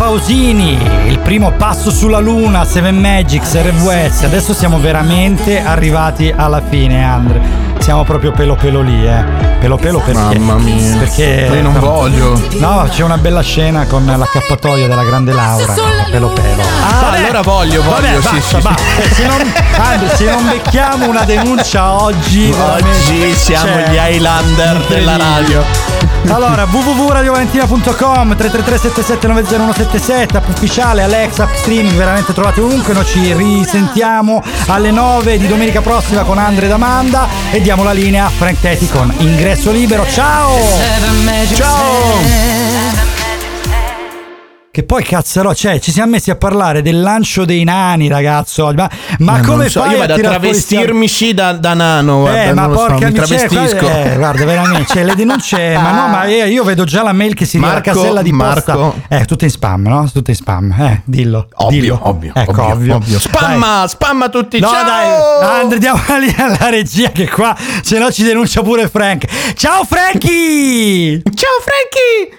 Pausini, il primo passo sulla luna, Seven Magics, RVS. Adesso siamo veramente arrivati alla fine, Andre. Siamo proprio pelo pelo lì, eh. Pelo pelo perché? Mamma mia. Perché Io non voglio. No, c'è una bella scena con l'accappatoio della grande Laura. Pelo pelo. Ah, allora voglio, voglio, Vabbè, sì, basta, sì, basta. sì. Se non, Andre, se non becchiamo una denuncia oggi, Oggi siamo cioè, gli Highlander della radio. Allora, www.radiovalentina.com 333-7790-177 app ufficiale, Alexa, app streaming, veramente trovate ovunque. Noi ci risentiamo alle 9 di domenica prossima con Andre ed Amanda e diamo la linea a Frank Teti con ingresso libero. Ciao! Ciao! Che poi cazzarò, cioè ci siamo messi a parlare del lancio dei nani, ragazzo. Ma, ma Eh, come so, fai io a vado a tirar fuori sti- travestirmi sì da, da nano. guarda, eh, ma lo so, porca mi miseria, travestisco. eh, guarda, veramente, cioè, le denunce, ma no, ma io, io vedo già la mail che si dia alla Marco, casella di posta. Marco. Eh, tutte in spam, no? Tutte in spam, eh, dillo. Ovvio, dillo. ovvio, Ecco, ovvio, ovvio. ovvio. Spamma, spamma tutti. No, ciao! dai, Andre, diamo la linea alla regia che qua, se no ci denuncia pure Frank. Ciao Frankie! Ciao Frankie!